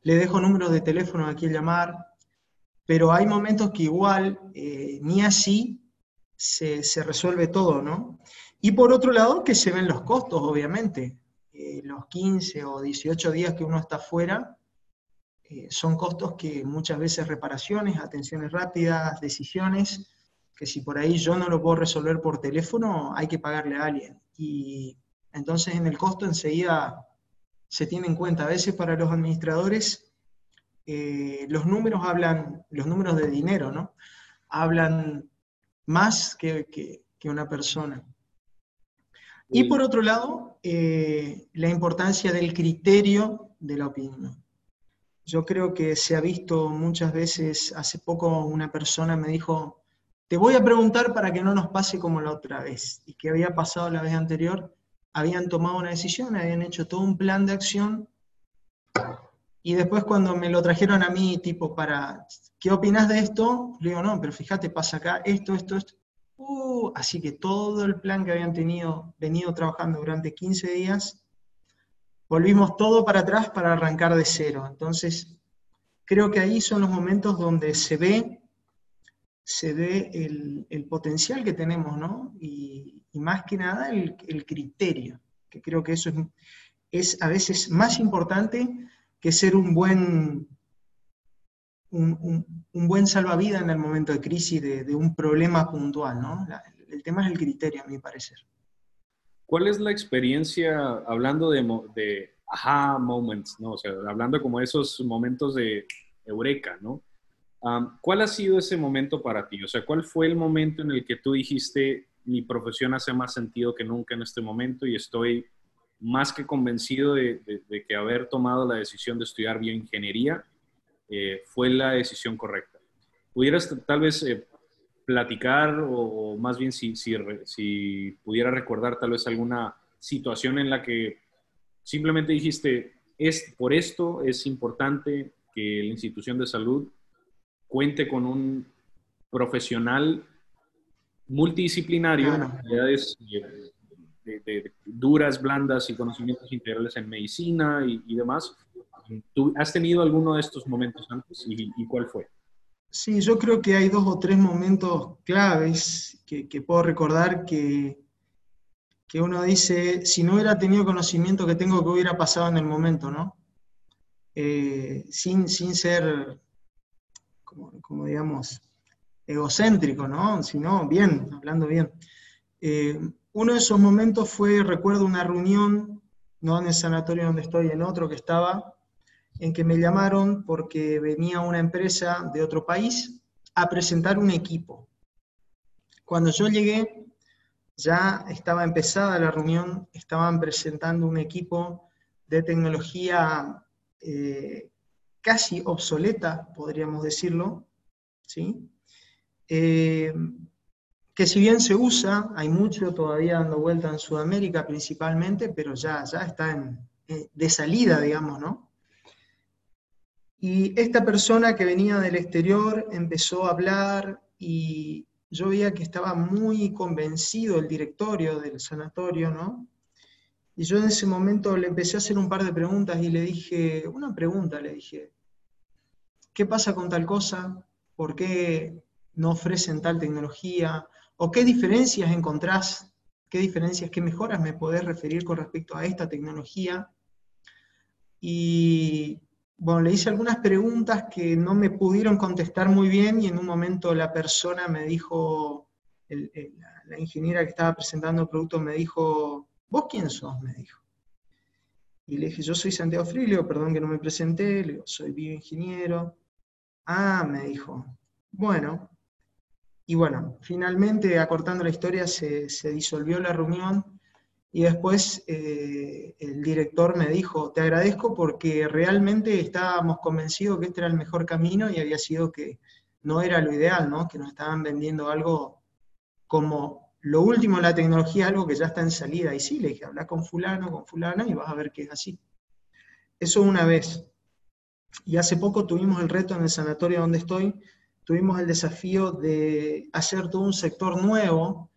Le dejo números de teléfono a llamar, pero hay momentos que igual eh, ni así se, resuelve todo, ¿no? Y por otro lado, que se ven los costos, obviamente. Eh, los 15 o 18 días que uno está fuera, eh, son costos que muchas veces reparaciones, atenciones rápidas, decisiones, que si por ahí yo no lo puedo resolver por teléfono, hay que pagarle a alguien. Y entonces en el costo enseguida se tiene en cuenta. A veces para los administradores eh, los números hablan, los números de dinero, ¿no? Hablan más que, una persona. Y por otro lado, eh, la importancia del criterio de la opinión. Yo creo que se ha visto muchas veces, hace poco una persona me dijo, te voy a preguntar para que no nos pase como la otra vez. Y que había pasado la vez anterior, habían tomado una decisión, habían hecho todo un plan de acción. Y después cuando me lo trajeron a mí, tipo, para, ¿qué opinas de esto? Le digo, no, pero fíjate, pasa acá esto, esto, esto. Uh, así que todo el plan que habían tenido, venido trabajando durante 15 días, volvimos todo para atrás para arrancar de cero. Entonces, creo que ahí son los momentos donde se ve, se ve el, potencial que tenemos, ¿no? Y, más que nada el, criterio, que creo que eso es, a veces más importante que ser un buen, un, buen salvavidas en el momento de crisis de, un problema puntual, ¿no? el tema es el criterio, a mi parecer. ¿Cuál es la experiencia, hablando de, de aha moments, ¿no? O sea, hablando como esos momentos de eureka, ¿no? ¿Cuál ha sido ese momento para ti? O sea, ¿cuál fue el momento en el que tú dijiste, mi profesión hace más sentido que nunca en este momento y estoy más que convencido de, que haber tomado la decisión de estudiar bioingeniería eh, fue la decisión correcta? ¿Pudieras tal vez eh, platicar o, más bien si, si, si, pudiera recordar tal vez alguna situación en la que simplemente dijiste, es, por esto es importante que la institución de salud cuente con un profesional multidisciplinario en habilidades de, duras, blandas y conocimientos integrales en medicina y, demás. ¿Tú has tenido alguno de estos momentos antes y cuál fue? Sí, yo creo que hay dos o tres momentos claves que, puedo recordar que, que, uno dice, si no hubiera tenido conocimiento que tengo, que hubiera pasado en el momento, ¿no? Eh, sin, sin ser, como, digamos, egocéntrico, ¿no? Sino bien, hablando bien. Eh, uno de esos momentos fue, recuerdo una reunión, no en el sanatorio donde estoy, en otro que estaba, en que me llamaron porque venía una empresa de otro país a presentar un equipo. Cuando yo llegué, ya estaba empezada la reunión, estaban presentando un equipo de tecnología eh, casi obsoleta, podríamos decirlo, ¿sí? Eh, que si bien se usa, hay mucho todavía dando vuelta en Sudamérica principalmente, pero ya, ya está en, eh, de salida, digamos, ¿no? Y esta persona que venía del exterior empezó a hablar y yo veía que estaba muy convencido el directorio del sanatorio, ¿no? Y yo en ese momento le empecé a hacer un par de preguntas y le dije, una pregunta, le dije, ¿qué pasa con tal cosa? ¿Por qué no ofrecen tal tecnología? ¿O qué diferencias encontrás? ¿Qué diferencias, qué mejoras me podés referir con respecto a esta tecnología? Y bueno, le hice algunas preguntas que no me pudieron contestar muy bien y en un momento la persona me dijo, la ingeniera que estaba presentando el producto me dijo, ¿vos quién sos? me dijo. Y le dije, yo soy Santiago Frilio, perdón que no me presenté, le digo, soy bioingeniero. Ah, me dijo, bueno. Y bueno, finalmente, acortando la historia, se, se disolvió la reunión y después eh, el director me dijo, te agradezco porque realmente estábamos convencidos que este era el mejor camino y había sido que no era lo ideal, ¿no? que nos estaban vendiendo algo como lo último en la tecnología, algo que ya está en salida. Y sí, le dije, habla con fulano, con fulana y vas a ver que es así. Eso una vez. Y hace poco tuvimos el reto en el sanatorio donde estoy, tuvimos el desafío de hacer todo un sector nuevo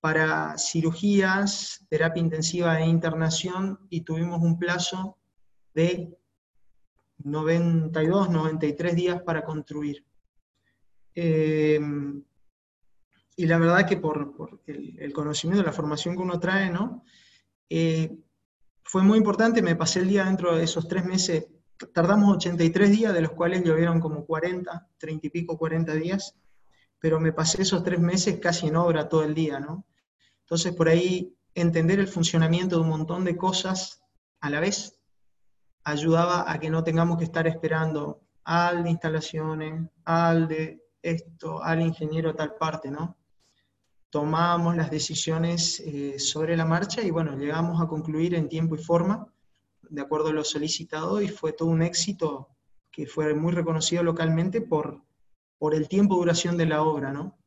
para cirugías, terapia intensiva e internación y tuvimos un plazo de 92, 93 días para construir. Eh, y la verdad que por, el, conocimiento, la formación que uno trae, ¿no? Eh, fue muy importante, me pasé el día dentro de esos tres meses, tardamos 83 días, de los cuales llovieron como 40, 30 y pico, 40 días, pero me pasé esos tres meses casi en obra todo el día, ¿no? Entonces, por ahí, entender el funcionamiento de un montón de cosas a la vez ayudaba a que no tengamos que estar esperando al de instalaciones, al de esto, al ingeniero tal parte, ¿no? Tomamos las decisiones eh, sobre la marcha y bueno, llegamos a concluir en tiempo y forma, de acuerdo a lo solicitado, y fue todo un éxito que fue muy reconocido localmente por, por el tiempo de duración de la obra, ¿no?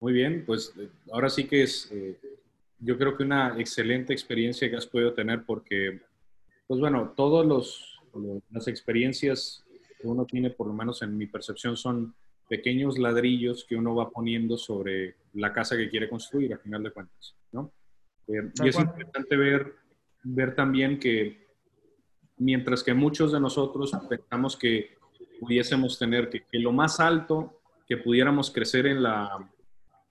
Muy bien, pues eh, ahora sí que es, eh, yo creo que una excelente experiencia que has podido tener porque, pues bueno, todas las experiencias que uno tiene, por lo menos en mi percepción, son pequeños ladrillos que uno va poniendo sobre la casa que quiere construir, a final de cuentas, ¿no? Eh, y es importante ver, ver también que mientras que muchos de nosotros pensamos que pudiésemos tener que, que lo más alto que pudiéramos crecer en la,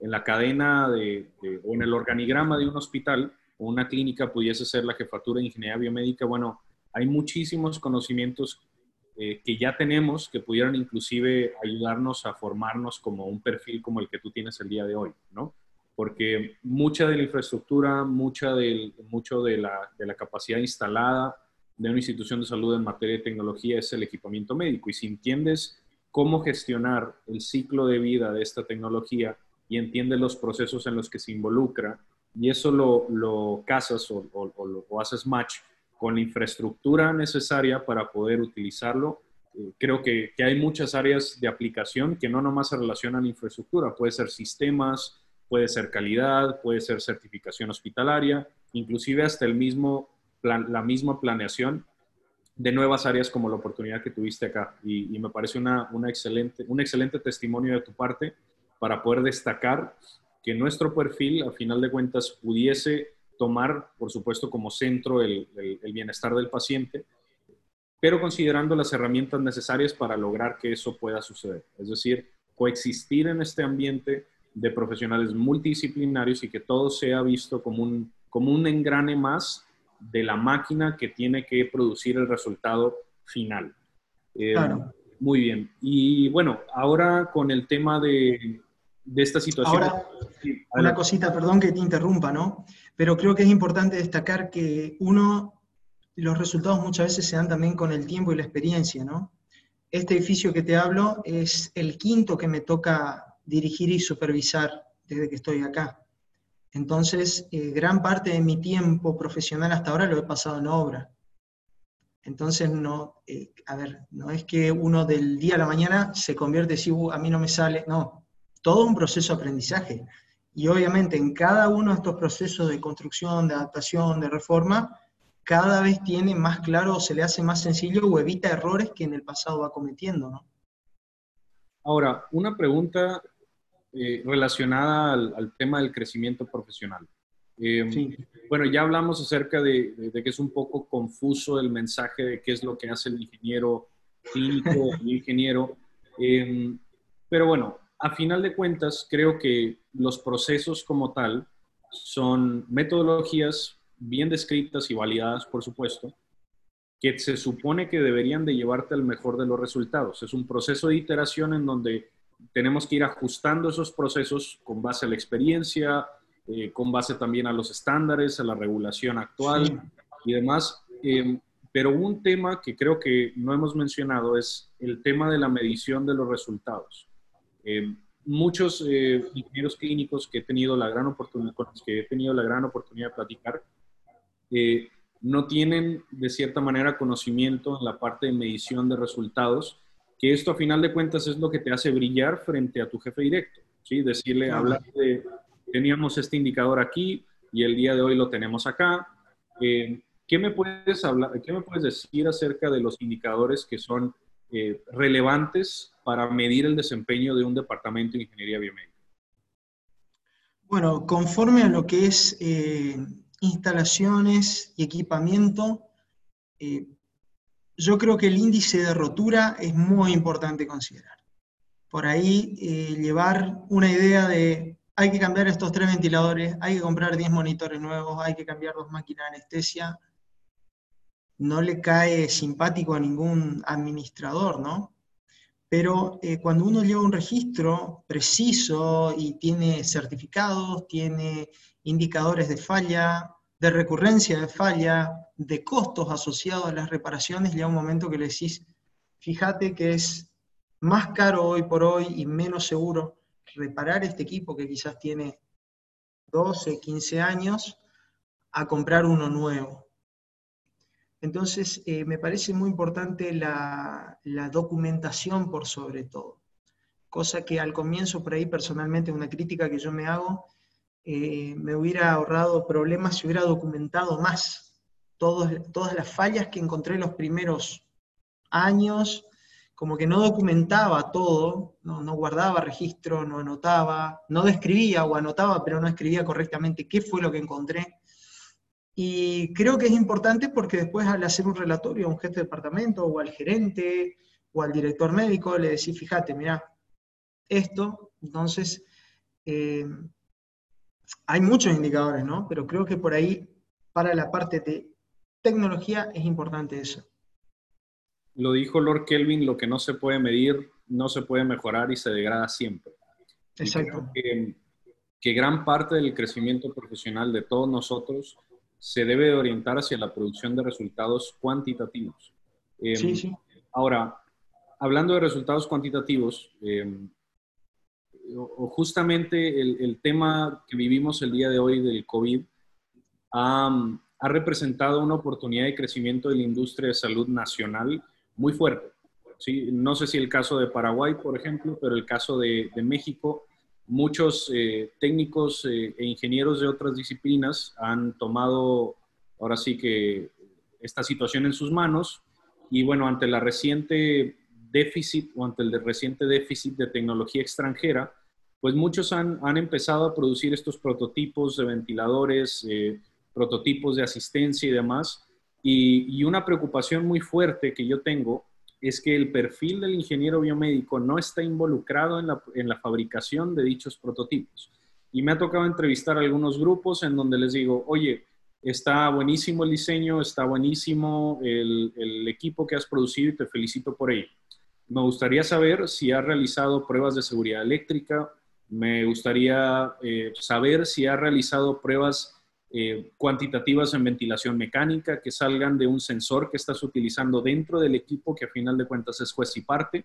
en la cadena de, o en el organigrama de un hospital o una clínica pudiese ser la jefatura de ingeniería biomédica, bueno, hay muchísimos conocimientos eh, que ya tenemos que pudieran inclusive ayudarnos a formarnos como un perfil como el que tú tienes el día de hoy, ¿no? Porque mucha de la infraestructura, mucha del, mucho de la, de la capacidad instalada de una institución de salud en materia de tecnología es el equipamiento médico. Y si entiendes cómo gestionar el ciclo de vida de esta tecnología, y entiende los procesos en los que se involucra y eso lo, lo casas o, o, haces match con la infraestructura necesaria para poder utilizarlo. Eh, creo que, que, hay muchas áreas de aplicación que no nomás se relacionan a infraestructura, puede ser sistemas, puede ser calidad, puede ser certificación hospitalaria, inclusive hasta el mismo plan, la misma planeación de nuevas áreas como la oportunidad que tuviste acá. Y, y me parece una, una excelente, un excelente testimonio de tu parte para poder destacar que nuestro perfil, a final de cuentas, pudiese tomar, por supuesto, como centro el, bienestar del paciente, pero considerando las herramientas necesarias para lograr que eso pueda suceder. Es decir, coexistir en este ambiente de profesionales multidisciplinarios y que todo sea visto como un, como un engrane más de la máquina que tiene que producir el resultado final. Eh, muy bien. Y bueno, ahora con el tema de, de esta situación. Ahora, una cosita, perdón que te interrumpa, ¿no? Pero creo que es importante destacar que uno, los resultados muchas veces se dan también con el tiempo y la experiencia, ¿no? Este edificio que te hablo es el quinto que me toca dirigir y supervisar desde que estoy acá. Entonces, eh, gran parte de mi tiempo profesional hasta ahora lo he pasado en obra. Entonces, no, eh, a ver, no es que uno del día a la mañana se convierte y uh, a mí no me sale, no, todo un proceso de aprendizaje. Y obviamente en cada uno de estos procesos de construcción, de adaptación, de reforma, cada vez tiene más claro, se le hace más sencillo o evita errores que en el pasado va cometiendo. ¿no? Ahora, una pregunta eh, relacionada al, tema del crecimiento profesional. Em, bueno, ya hablamos acerca de, que es un poco confuso el mensaje de qué es lo que hace el ingeniero clínico, el ingeniero. Em, pero bueno, a final de cuentas, creo que los procesos como tal son metodologías bien descritas y validadas, por supuesto, que se supone que deberían de llevarte al mejor de los resultados. Es un proceso de iteración en donde tenemos que ir ajustando esos procesos con base a la experiencia, eh, con base también a los estándares, a la regulación actual y demás. Em, pero un tema que creo que no hemos mencionado es el tema de la medición de los resultados. Eh, muchos eh, ingenieros clínicos que he tenido la gran oportunidad, con los que he tenido la gran oportunidad de platicar, eh, no tienen de cierta manera conocimiento en la parte de medición de resultados, que esto a final de cuentas es lo que te hace brillar frente a tu jefe directo, ¿sí? Decirle, hablar de, teníamos este indicador aquí y el día de hoy lo tenemos acá. ¿qué, me puedes hablar, ¿Qué me puedes decir acerca de los indicadores que son relevantes para medir el desempeño de un departamento de ingeniería biomédica? Bueno, conforme a lo que es eh, instalaciones y equipamiento, eh, yo creo que el índice de rotura es muy importante considerar. Por ahí eh, llevar una idea de hay que cambiar estos tres ventiladores, hay que comprar 10 monitores nuevos, hay que cambiar dos máquinas de anestesia, no le cae simpático a ningún administrador, ¿no? Pero eh, cuando uno lleva un registro preciso y tiene certificados, tiene indicadores de falla, de recurrencia de falla, de costos asociados a las reparaciones, llega un momento que le decís, fíjate que es más caro hoy por hoy y menos seguro reparar este equipo que quizás tiene 12, 15 años, a comprar uno nuevo. Entonces, eh, me parece muy importante la, documentación por sobre todo, cosa que al comienzo, por ahí personalmente, una crítica que yo me hago, eh, me hubiera ahorrado problemas si hubiera documentado más todas las fallas que encontré en los primeros años, como que no documentaba todo, no, no, guardaba registro, no anotaba, no describía o anotaba, pero no escribía correctamente qué fue lo que encontré. Y creo que es importante porque después al hacer un relatorio a un jefe de departamento o al gerente o al director médico le decís, fíjate, mira, esto, entonces, eh, hay muchos indicadores, ¿no? Pero creo que por ahí, para la parte de tecnología, es importante eso. Lo dijo Lord Kelvin, lo que no se puede medir no se puede mejorar y se degrada siempre. Exacto. Que, que, gran parte del crecimiento profesional de todos nosotros se debe orientar hacia la producción de resultados cuantitativos. Em, sí, sí. Ahora, hablando de resultados cuantitativos, em, justamente el, tema que vivimos el día de hoy del COVID ha, representado una oportunidad de crecimiento de la industria de salud nacional muy fuerte. ¿sí? No sé si el caso de Paraguay, por ejemplo, pero el caso de, de México muchos eh, técnicos eh, e ingenieros de otras disciplinas han tomado ahora sí que esta situación en sus manos y bueno, ante la reciente déficit o ante el reciente déficit de tecnología extranjera, pues muchos han, han empezado a producir estos prototipos de ventiladores, eh, prototipos de asistencia y demás. Y, una preocupación muy fuerte que yo tengo es que el perfil del ingeniero biomédico no está involucrado en la, fabricación de dichos prototipos. Y me ha tocado entrevistar a algunos grupos en donde les digo, oye, está buenísimo el diseño, está buenísimo el, equipo que has producido y te felicito por ello. Me gustaría saber si has realizado pruebas de seguridad eléctrica, me gustaría eh, saber si has realizado pruebas eh, cuantitativas en ventilación mecánica que salgan de un sensor que estás utilizando dentro del equipo, que a final de cuentas es juez y parte.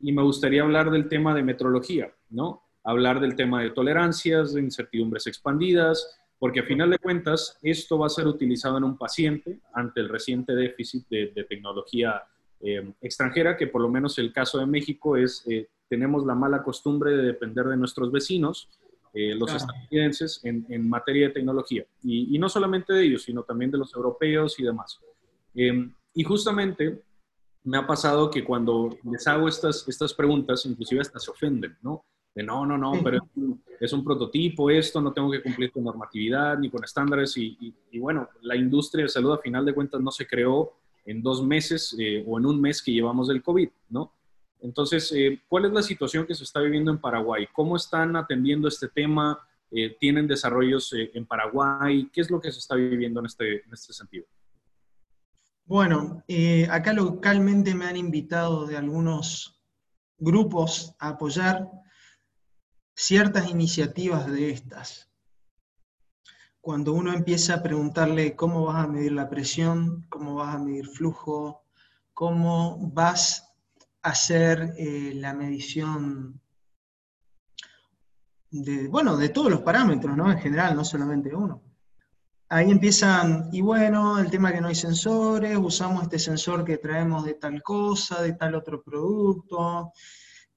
Y me gustaría hablar del tema de metrología, ¿no? Hablar del tema de tolerancias, de incertidumbres expandidas, porque a final de cuentas esto va a ser utilizado en un paciente ante el reciente déficit de, tecnología eh, extranjera, que por lo menos el caso de México es, eh, tenemos la mala costumbre de depender de nuestros vecinos eh, los estadounidenses en, materia de tecnología. Y, no solamente de ellos, sino también de los europeos y demás. Em, y justamente me ha pasado que cuando les hago estas, estas preguntas, inclusive hasta se ofenden, ¿no? De no, no, no, pero es un, prototipo esto, no tengo que cumplir con normatividad ni con estándares. Y, bueno, la industria de salud a final de cuentas no se creó en dos meses eh, o en un mes que llevamos del COVID, ¿no? Entonces, eh, ¿cuál es la situación que se está viviendo en Paraguay? ¿Cómo están atendiendo este tema? Eh, ¿Tienen desarrollos en Paraguay? ¿Qué es lo que se está viviendo en este, en este sentido? Bueno, acá localmente me han invitado de algunos grupos a apoyar ciertas iniciativas de estas. Cuando uno empieza a preguntarle cómo vas a medir la presión, cómo vas a medir flujo, cómo vas hacer eh, la medición de, bueno, de todos los parámetros, ¿no? En general, no solamente uno. Ahí empiezan, y bueno, el tema que no hay sensores, usamos este sensor que traemos de tal cosa, de tal otro producto.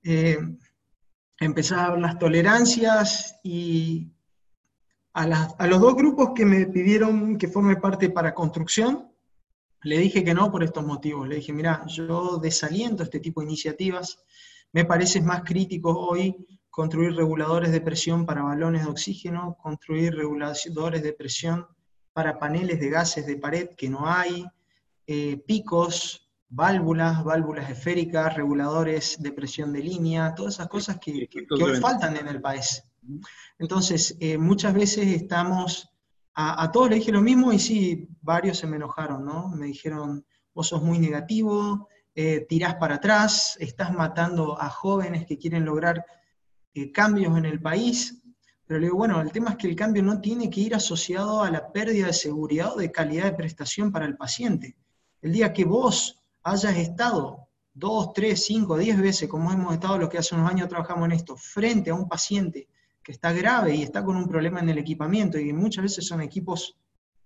Eh, empezar a ver las tolerancias y a, a, los dos grupos que me pidieron que forme parte para construcción, le dije que no por estos motivos. Le dije, mira, yo desaliento este tipo de iniciativas. Me parece más crítico hoy construir reguladores de presión para balones de oxígeno, construir reguladores de presión para paneles de gases de pared que no hay, eh, picos, válvulas, válvulas esféricas, reguladores de presión de línea, todas esas cosas que, hoy faltan en el país. Entonces, eh, muchas veces estamos a, todos le dije lo mismo y sí, varios se me enojaron, ¿no? Me dijeron, vos sos muy negativo, eh, tirás para atrás, estás matando a jóvenes que quieren lograr eh, cambios en el país. Pero le digo, bueno, el tema es que el cambio no tiene que ir asociado a la pérdida de seguridad o de calidad de prestación para el paciente. El día que vos hayas estado dos, tres, cinco, diez veces, como hemos estado los que hace unos años trabajamos en esto, frente a un paciente que está grave y está con un problema en el equipamiento, y muchas veces son equipos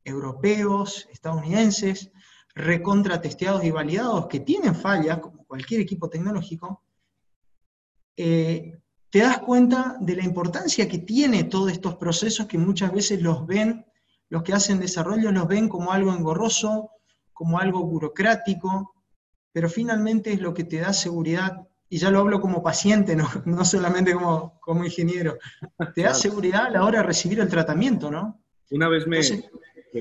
europeos, estadounidenses, recontratesteados y validados, que tienen fallas, como cualquier equipo tecnológico, eh, te das cuenta de la importancia que tiene todos estos procesos que muchas veces los ven, los que hacen desarrollo los ven como algo engorroso, como algo burocrático, pero finalmente es lo que te da seguridad, y ya lo hablo como paciente, no, no solamente como, como ingeniero, te da seguridad a la hora de recibir el tratamiento, ¿no? Una vez me,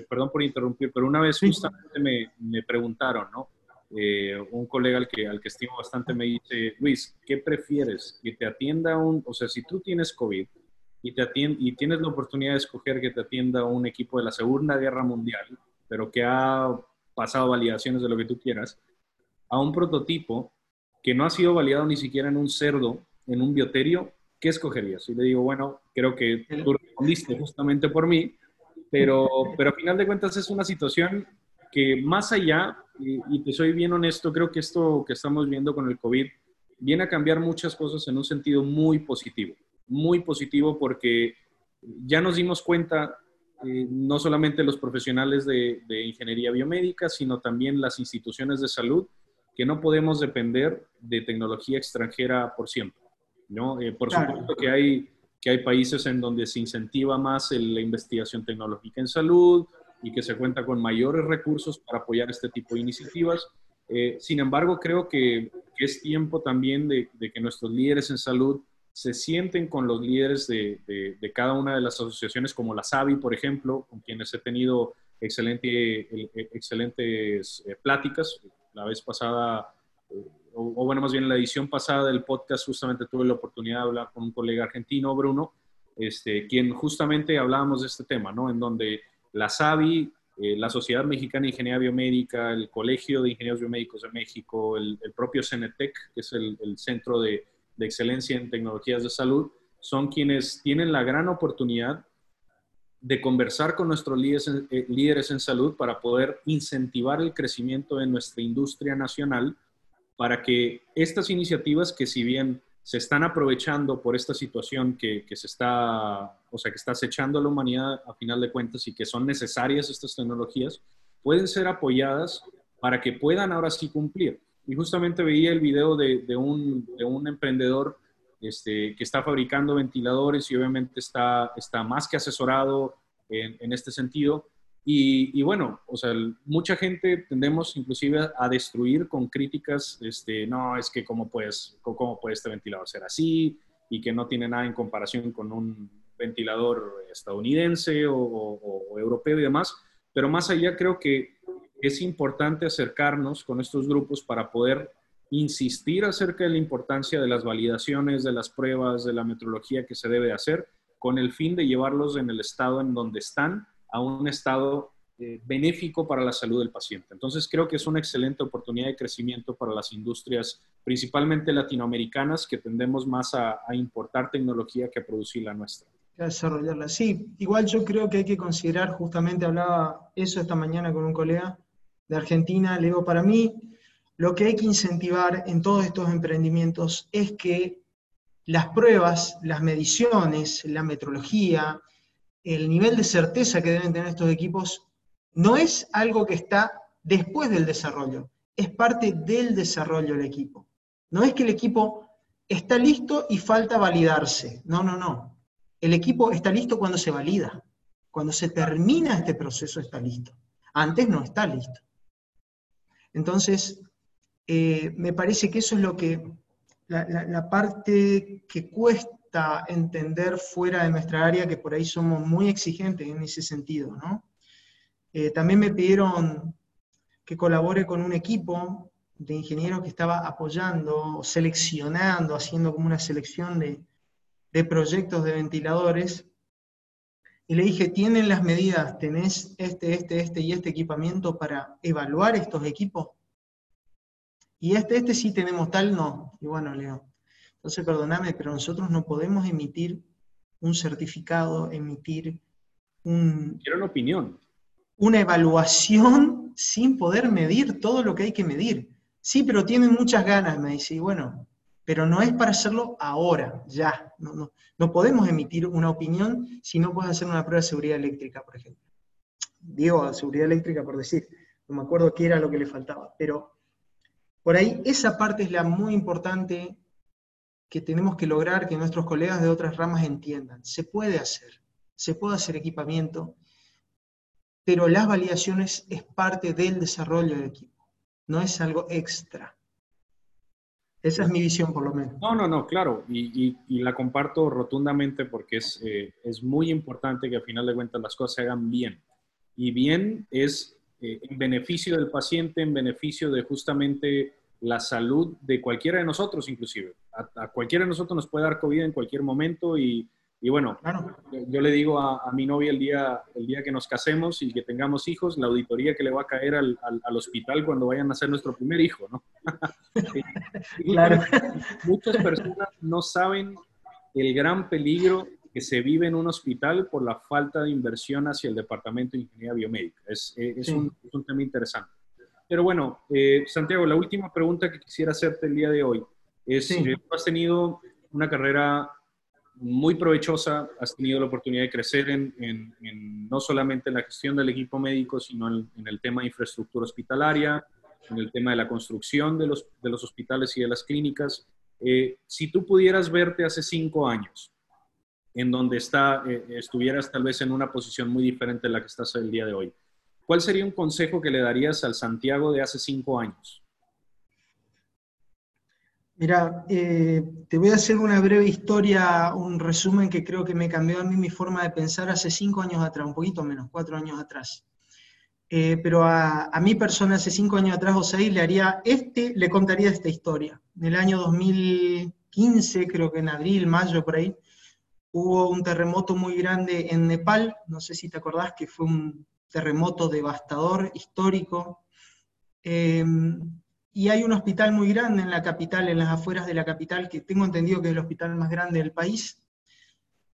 perdón por interrumpir, pero una vez justamente me, me preguntaron, ¿no? Eh, un colega al que, al que estimo bastante me dice, Luis, ¿qué prefieres? Que te atienda un, o sea, si tú tienes COVID y, te atiende, y tienes la oportunidad de escoger que te atienda un equipo de la Segunda Guerra Mundial, pero que ha pasado validaciones de lo que tú quieras, a un prototipo que no ha sido validado ni siquiera en un cerdo, en un bioterio, ¿qué escogerías? Y le digo, bueno, creo que tú respondiste justamente por mí, pero, pero a final de cuentas es una situación que más allá, y, te soy bien honesto, creo que esto que estamos viendo con el COVID viene a cambiar muchas cosas en un sentido muy positivo, muy positivo porque ya nos dimos cuenta, eh, no solamente los profesionales de, ingeniería biomédica, sino también las instituciones de salud, que no podemos depender de tecnología extranjera por siempre. ¿no? Eh, por supuesto que hay que hay países en donde se incentiva más la investigación tecnológica en salud y que se cuenta con mayores recursos para apoyar este tipo de iniciativas. Eh, sin embargo, creo que, es tiempo también de, de, que nuestros líderes en salud se sienten con los líderes de, de, cada una de las asociaciones, como la SAVI, por ejemplo, con quienes he tenido excelente, excelentes eh, pláticas. La vez pasada eh, o, bueno, más bien en la edición pasada del podcast justamente tuve la oportunidad de hablar con un colega argentino, Bruno, este, quien justamente hablábamos de este tema, ¿no? En donde la SAVI, eh, la Sociedad Mexicana de Ingeniería Biomédica, el Colegio de Ingenieros Biomédicos de México, el, propio CENETEC, que es el, Centro de, Excelencia en Tecnologías de Salud, son quienes tienen la gran oportunidad de conversar con nuestros líderes eh, líderes en salud para poder incentivar el crecimiento de nuestra industria nacional para que estas iniciativas que si bien se están aprovechando por esta situación que, se está, o sea, que está acechando a la humanidad a final de cuentas y que son necesarias estas tecnologías, pueden ser apoyadas para que puedan ahora sí cumplir. Y justamente veía el video de, un, de un, emprendedor este, que está fabricando ventiladores y obviamente está, está más que asesorado en, este sentido y, bueno, o sea, mucha gente tendemos inclusive a destruir con críticas, este, no, es que cómo, puedes, cómo puede este ventilador ser así y que no tiene nada en comparación con un ventilador estadounidense o, europeo y demás. Pero más allá creo que es importante acercarnos con estos grupos para poder insistir acerca de la importancia de las validaciones, de las pruebas, de la metrología que se debe hacer, con el fin de llevarlos en el estado en donde están a un estado eh, benéfico para la salud del paciente. Entonces creo que es una excelente oportunidad de crecimiento para las industrias, principalmente latinoamericanas, que tendemos más a, importar tecnología que a producir la nuestra. A desarrollarla. Sí, igual yo creo que hay que considerar, justamente hablaba eso esta mañana con un colega de Argentina, le digo, para mí lo que hay que incentivar en todos estos emprendimientos es que las pruebas, las mediciones, la metrología, el nivel de certeza que deben tener estos equipos no es algo que está después del desarrollo, es parte del desarrollo del equipo. No es que el equipo está listo y falta validarse. No, no, no. El equipo está listo cuando se valida. Cuando se termina este proceso está listo. Antes no está listo. Entonces, eh, me parece que eso es lo que, la parte que cuesta entender fuera de nuestra área, que por ahí somos muy exigentes en ese sentido, ¿no? Eh, también me pidieron que colabore con un equipo de ingenieros que estaba apoyando, seleccionando, haciendo como una selección de, de proyectos de ventiladores. Y le dije, ¿tienen las medidas? ¿Tenés este, este, este y este equipamiento para evaluar estos equipos? Y este, este sí tenemos tal, no. Y bueno, Leo, entonces, perdóname, pero nosotros no podemos emitir un certificado, emitir un... Quiero una opinión. Una evaluación sin poder medir todo lo que hay que medir. Sí, pero tienen muchas ganas, me dice. Y bueno, pero no es para hacerlo ahora, ya. No, no, podemos emitir una opinión si no puedes hacer una prueba de seguridad eléctrica, por ejemplo. Digo seguridad eléctrica por decir, no me acuerdo qué era lo que le faltaba, pero por ahí esa parte es la muy importante que tenemos que lograr que nuestros colegas de otras ramas entiendan. Se puede hacer, se puede hacer equipamiento, pero las validaciones es parte del desarrollo del equipo, no es algo extra. Esa es mi visión, por lo menos. No, no, no, claro, y, la comparto rotundamente porque es, eh, es, muy importante que al final de cuentas las cosas se hagan bien. Y bien es eh, en beneficio del paciente, en beneficio de justamente la salud de cualquiera de nosotros, inclusive. A, cualquiera de nosotros nos puede dar COVID en cualquier momento y, y bueno, yo, le digo a, mi novia el día, el día que nos casemos y que tengamos hijos, la auditoría que le va a caer al, al, hospital cuando vayan a ser nuestro primer hijo, ¿no? claro. Muchas personas no saben el gran peligro que se vive en un hospital por la falta de inversión hacia el Departamento de Ingeniería Biomédica. Es, es, un, es un, tema interesante. Pero bueno, eh, Santiago, la última pregunta que quisiera hacerte el día de hoy es, eh, tú has tenido una carrera muy provechosa, has tenido la oportunidad de crecer en, no solamente en la gestión del equipo médico, sino en, el tema de infraestructura hospitalaria, en el tema de la construcción de los, de los hospitales y de las clínicas. Eh, si tú pudieras verte hace cinco años, en donde está, eh, estuvieras tal vez en una posición muy diferente a la que estás el día de hoy, ¿cuál sería un consejo que le darías al Santiago de hace cinco años? Mira, eh, te voy a hacer una breve historia, un resumen que creo que me cambió a mí mi forma de pensar hace cinco años atrás, un poquito menos, cuatro años atrás. Eh, pero a, mi persona hace cinco años atrás seis le haría este, le contaría esta historia. En el año 2015, creo que en abril, mayo, por ahí, hubo un terremoto muy grande en Nepal, no sé si te acordás que fue un terremoto devastador, histórico. Eh, y hay un hospital muy grande en la capital, en las afueras de la capital, que tengo entendido que es el hospital más grande del país,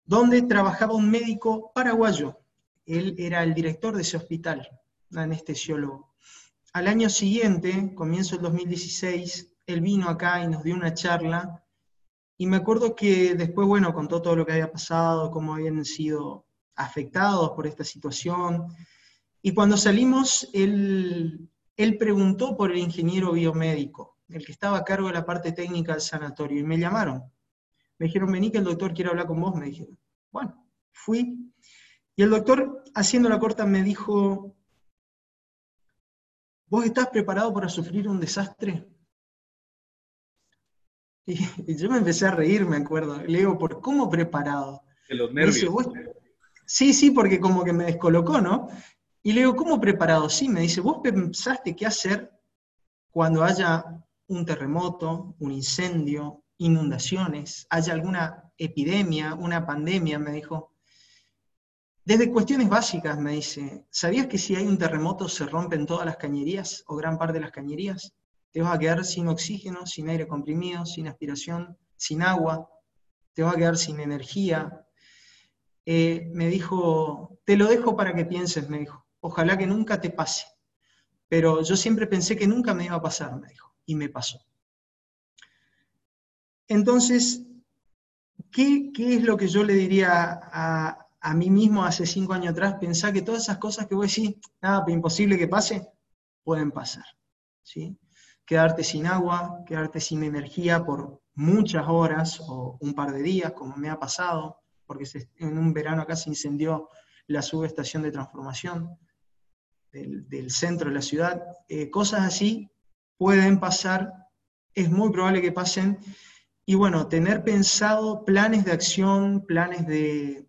donde trabajaba un médico paraguayo. Él era el director de ese hospital, un anestesiólogo. Al año siguiente, comienzo del 2016, él vino acá y nos dio una charla, y me acuerdo que después, bueno, contó todo lo que había pasado, cómo habían sido afectados por esta situación, y cuando salimos, él él preguntó por el ingeniero biomédico, el que estaba a cargo de la parte técnica del sanatorio, y me llamaron. Me dijeron, vení que el doctor quiere hablar con vos, me dijeron. Bueno, fui. Y el doctor, haciendo la corta, me dijo, ¿vos estás preparado para sufrir un desastre? Y, yo me empecé a reír, me acuerdo. Le digo, ¿por cómo preparado? De los nervios. sí, sí, porque como que me descolocó, ¿no? Y le digo, ¿cómo preparado? Sí, me dice, ¿vos pensaste qué hacer cuando haya un terremoto, un incendio, inundaciones, haya alguna epidemia, una pandemia? Me dijo. Desde cuestiones básicas, me dice, ¿sabías que si hay un terremoto se rompen todas las cañerías o gran parte de las cañerías? Te vas a quedar sin oxígeno, sin aire comprimido, sin aspiración, sin agua, te vas a quedar sin energía. Eh, me dijo, te lo dejo para que pienses, me dijo ojalá que nunca te pase. Pero yo siempre pensé que nunca me iba a pasar, me dijo, y me pasó. Entonces, ¿qué, es lo que yo le diría a, mí mismo hace cinco años atrás? Pensar que todas esas cosas que voy a decir, nada, imposible que pase, pueden pasar. ¿sí? Quedarte sin agua, quedarte sin energía por muchas horas o un par de días, como me ha pasado, porque en un verano acá se incendió la subestación de transformación del, centro de la ciudad, eh, cosas así pueden pasar, es muy probable que pasen, y bueno, tener pensado planes de acción, planes de,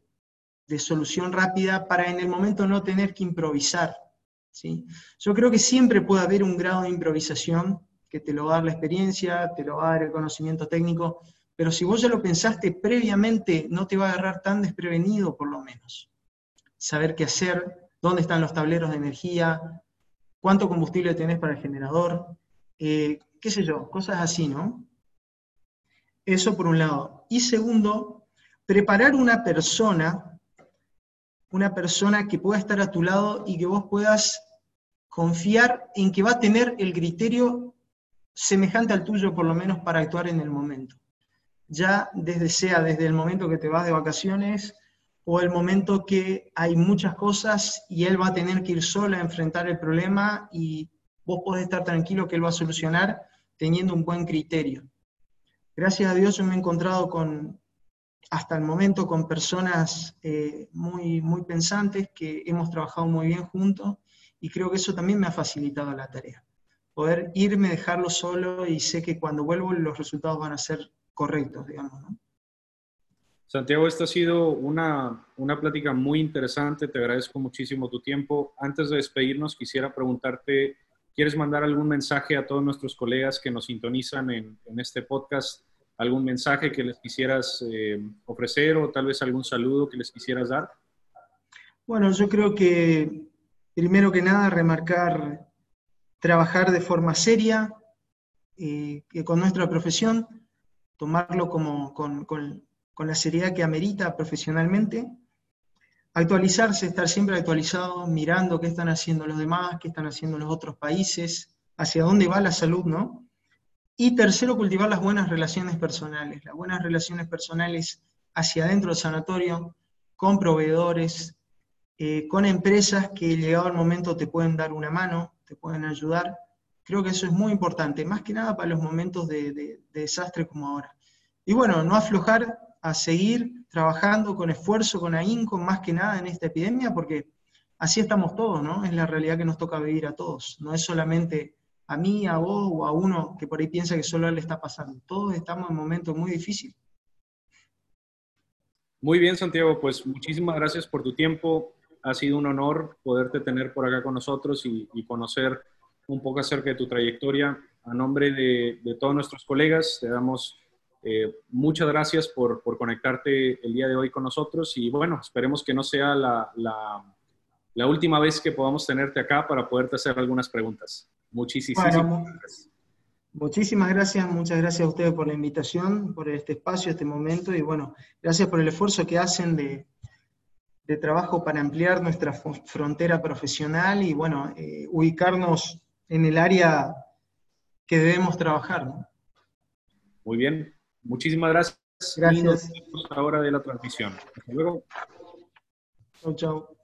solución rápida para en el momento no tener que improvisar. ¿sí? Yo creo que siempre puede haber un grado de improvisación que te lo va a dar la experiencia, te lo va a dar el conocimiento técnico, pero si vos ya lo pensaste previamente, no te va a agarrar tan desprevenido por lo menos. Saber qué hacer, dónde están los tableros de energía, cuánto combustible tenés para el generador, eh, qué sé yo, cosas así, ¿no? Eso por un lado. Y segundo, preparar una persona, una persona que pueda estar a tu lado y que vos puedas confiar en que va a tener el criterio semejante al tuyo, por lo menos para actuar en el momento. Ya desde sea desde el momento que te vas de vacaciones o el momento que hay muchas cosas y él va a tener que ir solo a enfrentar el problema y vos podés estar tranquilo que él va a solucionar teniendo un buen criterio. Gracias a Dios me he encontrado con, hasta el momento con personas eh, muy, muy pensantes que hemos trabajado muy bien juntos y creo que eso también me ha facilitado la tarea. Poder irme, dejarlo solo y sé que cuando vuelvo los resultados van a ser correctos, digamos. Santiago, esta ha sido una, una plática muy interesante, te agradezco muchísimo tu tiempo. Antes de despedirnos, quisiera preguntarte, ¿quieres mandar algún mensaje a todos nuestros colegas que nos sintonizan en, en este podcast algún mensaje que les quisieras eh, ofrecer o tal vez algún saludo que les quisieras dar? Bueno, yo creo que primero que nada remarcar trabajar de forma seria eh, con nuestra profesión, tomarlo como, con, con, la seriedad que amerita profesionalmente, actualizarse, estar siempre actualizado, mirando qué están haciendo los demás, qué están haciendo los otros países, hacia dónde va la salud, ¿no? Y tercero, cultivar las buenas relaciones personales, las buenas relaciones personales hacia adentro del sanatorio, con proveedores, eh, con empresas que llegado el momento te pueden dar una mano, te pueden ayudar. Creo que eso es muy importante, más que nada para los momentos de, desastre como ahora. Y bueno, no aflojar a seguir trabajando con esfuerzo, con ahínco, más que nada en esta epidemia, porque así estamos todos, ¿no? Es la realidad que nos toca vivir a todos. No es solamente a mí, a vos o a uno que por ahí piensa que solo él le está pasando. Todos estamos en momentos muy difíciles. Muy bien, Santiago, pues muchísimas gracias por tu tiempo. Ha sido un honor poderte tener por acá con nosotros y, conocer un poco acerca de tu trayectoria. A nombre de, todos nuestros colegas, te damos eh, muchas gracias por, conectarte el día de hoy con nosotros y bueno, esperemos que no sea la, la última vez que podamos tenerte acá para poderte hacer algunas preguntas. Muchísimas gracias. Muchísimas gracias, muchas gracias a ustedes por la invitación, por este espacio, este momento y bueno, gracias por el esfuerzo que hacen de, trabajo para ampliar nuestra frontera profesional y bueno, eh, ubicarnos en el área que debemos trabajar. Muy bien, muchísimas gracias. Gracias. Y ahora de la transmisión. Hasta luego. Chau, chau.